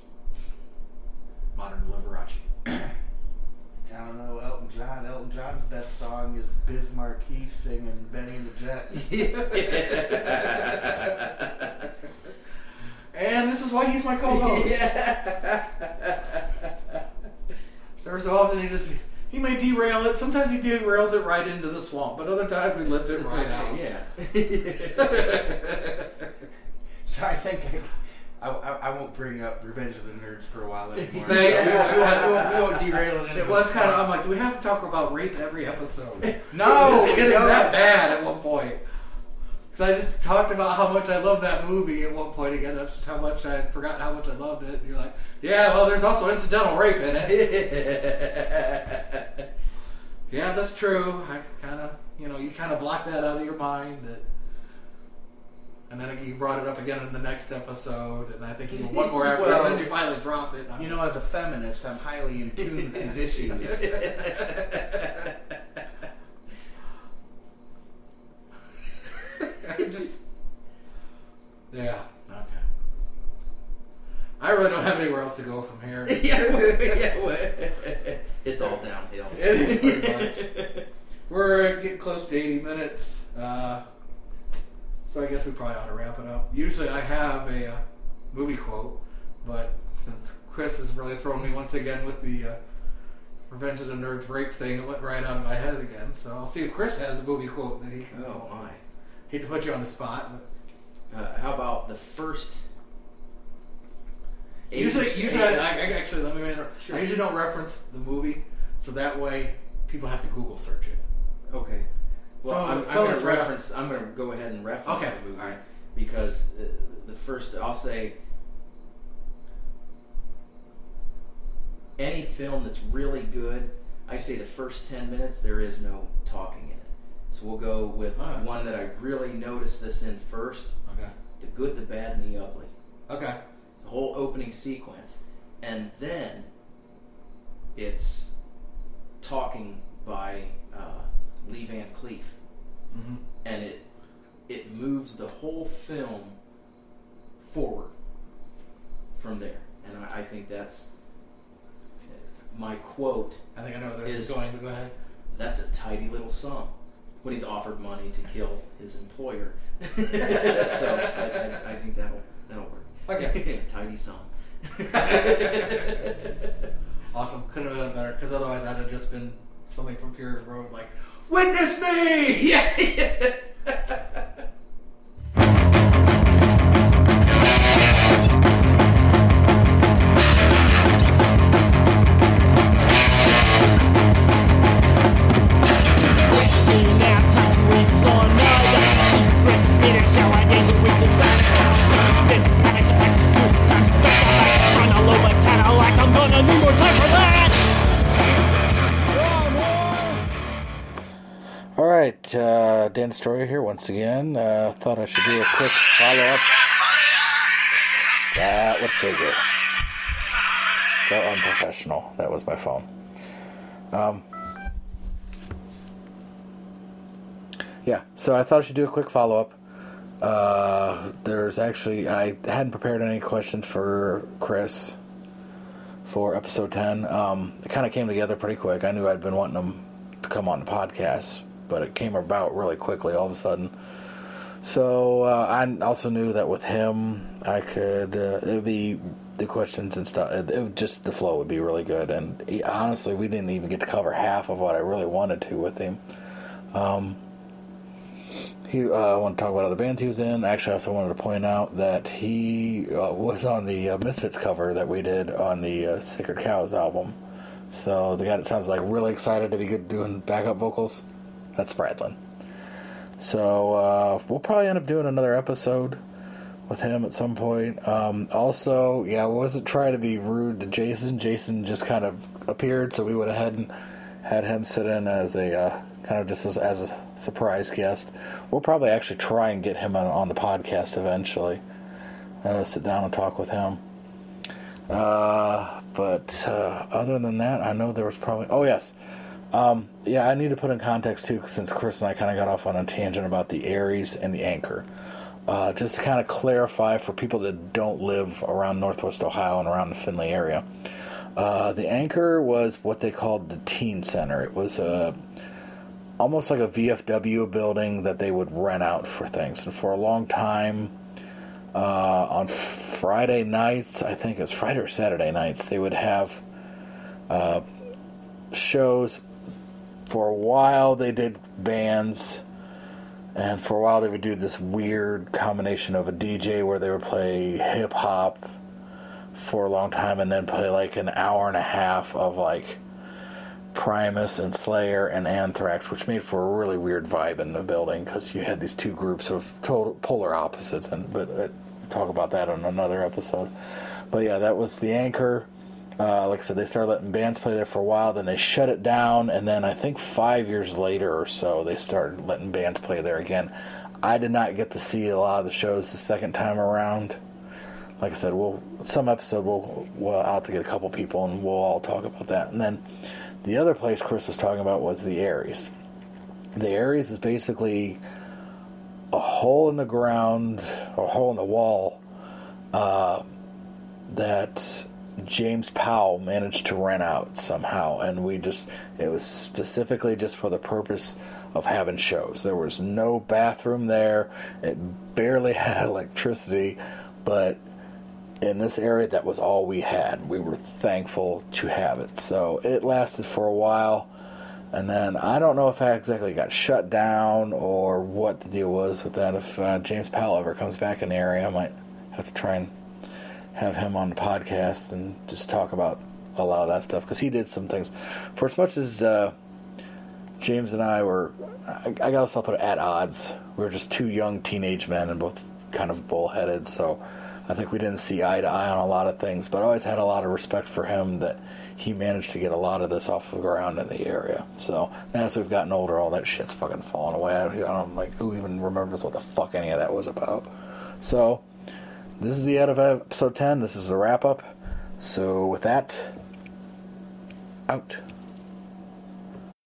Modern Liberace. I don't know, Elton John. Elton John's best song is Biz Markie singing Bennie and the Jets. And this is why he's my co-host. Every so often he just he may derail it. Sometimes he derails it right into the swamp, but other times we lift it right out. Yeah. So I think I, I, I won't bring up Revenge of the Nerds for a while anymore. They- we, won't, we, won't, derail it. It was kind of. I'm like, do we have to talk about rape every episode? No, it was getting that bad at one point. Because I just talked about how much I love that movie at one point again. That's just how much I had forgotten how much I loved it. And you're like, yeah, well, there's also incidental rape in it. yeah, that's true. I kind of, you know, you kind of block that out of your mind. That, and then he brought it up again in the next episode, and I think even one more after, Well, and then you finally dropped it. You know, as a feminist, I'm highly in tune with these issues. Just- yeah. Okay. I really don't have anywhere else to go from here. yeah, well, yeah, well, it's all downhill. Pretty much. We're getting close to 80 minutes, uh, so I guess we probably ought to wrap it up. Usually I have a uh, movie quote, but since Chris has really thrown me once again with the uh, Revenge of the Nerds rape thing, it went right out of my head again. So I'll see if Chris has a movie quote that he can. Oh my. Hate to put you on the spot, but Uh, how about the first? Usually, usually, I, I, actually let me. Sure. I usually don't reference the movie, so that way people have to Google search it. Okay. Well, I'm, I'm going to ref- reference. I'm going to go ahead and reference Okay, the movie because uh, the first I'll say any film that's really good. I say the first ten minutes there is no talking in it. So we'll go with Alright. one that I really noticed this in first: Okay. the good, the bad, and the ugly. Okay. the whole opening sequence, and then it's talking by uh, Lee Van Cleef, Mm-hmm. and it it moves the whole film forward from there, and I, I think that's my quote. I think I know where this is, Is- going, but go ahead. That's a tidy little sum when he's offered money to kill his employer. so I, I, I think that'll that'll work. Okay. tidy sum. Awesome. Couldn't have done better, because otherwise that'd have just been something from Fury Road, like, Witness me! yeah. Uh, Dan Story here once again. Uh, thought I should do a quick follow up. That would figure. So unprofessional. That was my phone. Um, yeah, so I thought I should do a quick follow up. Uh, there's actually I hadn't prepared any questions for Chris for episode ten. Um, it kind of came together pretty quick. I knew I'd been wanting him to come on the podcast, but it came about really quickly all of a sudden. So uh, I also knew that with him, I could uh, it would be the questions and stuff. It, it just the flow would be really good. And he, honestly, we didn't even get to cover half of what I really wanted to with him. Um, he uh, want to talk about other bands he was in. Actually, I also wanted to point out that he uh, was on the uh, Misfits cover that we did on the uh, Sacred Cows album. So the guy that sounds like really excited to be good doing backup vocals, that's Bradlin. So uh, we'll probably end up doing another episode with him at some point. Um, also, yeah, I wasn't trying to be rude to Jason. Jason just kind of appeared, so we went ahead and had him sit in as a uh, kind of just as, as a surprise guest. We'll probably actually try and get him on, on the podcast eventually. Uh, sit down and talk with him. Uh, but uh, other than that, I know there was probably. Oh yes, um, yeah. I need to put in context too, since Chris and I kind of got off on a tangent about the Aries and the Anchor. Uh, just to kind of clarify for people that don't live around Northwest Ohio and around the Findlay area, uh, the Anchor was what they called the Teen Center. It was a almost like a VFW building that they would rent out for things, and for a long time uh, on Friday nights, I think it was Friday or Saturday nights, they would have uh, shows. For a while, they did bands, and for a while, they would do this weird combination of a DJ where they would play hip hop for a long time and then play like an hour and a half of like Primus and Slayer and Anthrax, which made for a really weird vibe in the building because you had these two groups of total polar opposites. And but uh, talk about that on another episode. But yeah, that was the anchor. Uh, like I said, they started letting bands play there for a while. Then they shut it down, and then I think five years later or so, they started letting bands play there again. I did not get to see a lot of the shows the second time around. Like I said, we'll some episode we'll we'll I'll have to get a couple people and we'll all talk about that. And then the other place Chris was talking about was the Aries. The Aries is basically a hole in the ground, or a hole in the wall, uh, that James Powell managed to rent out somehow, and we just it was specifically just for the purpose of having shows. There was no bathroom there. It barely had electricity, but in this area that was all we had. We were thankful to have it. So it lasted for a while. And then I don't know if I exactly got shut down or what the deal was with that. If uh, James Powell ever comes back in the area, I might have to try and have him on the podcast and just talk about a lot of that stuff because he did some things. For as much as uh, James and I were, I, I guess I'll put it at odds. We were just two young teenage men and both kind of bullheaded. So I think we didn't see eye to eye on a lot of things, but I always had a lot of respect for him that he managed to get a lot of this off the ground in the area. So as we've gotten older, all that shit's fucking fallen away. I, I don't like who even remembers what the fuck any of that was about. So this is the end of episode ten. This is the wrap up. So with that, out.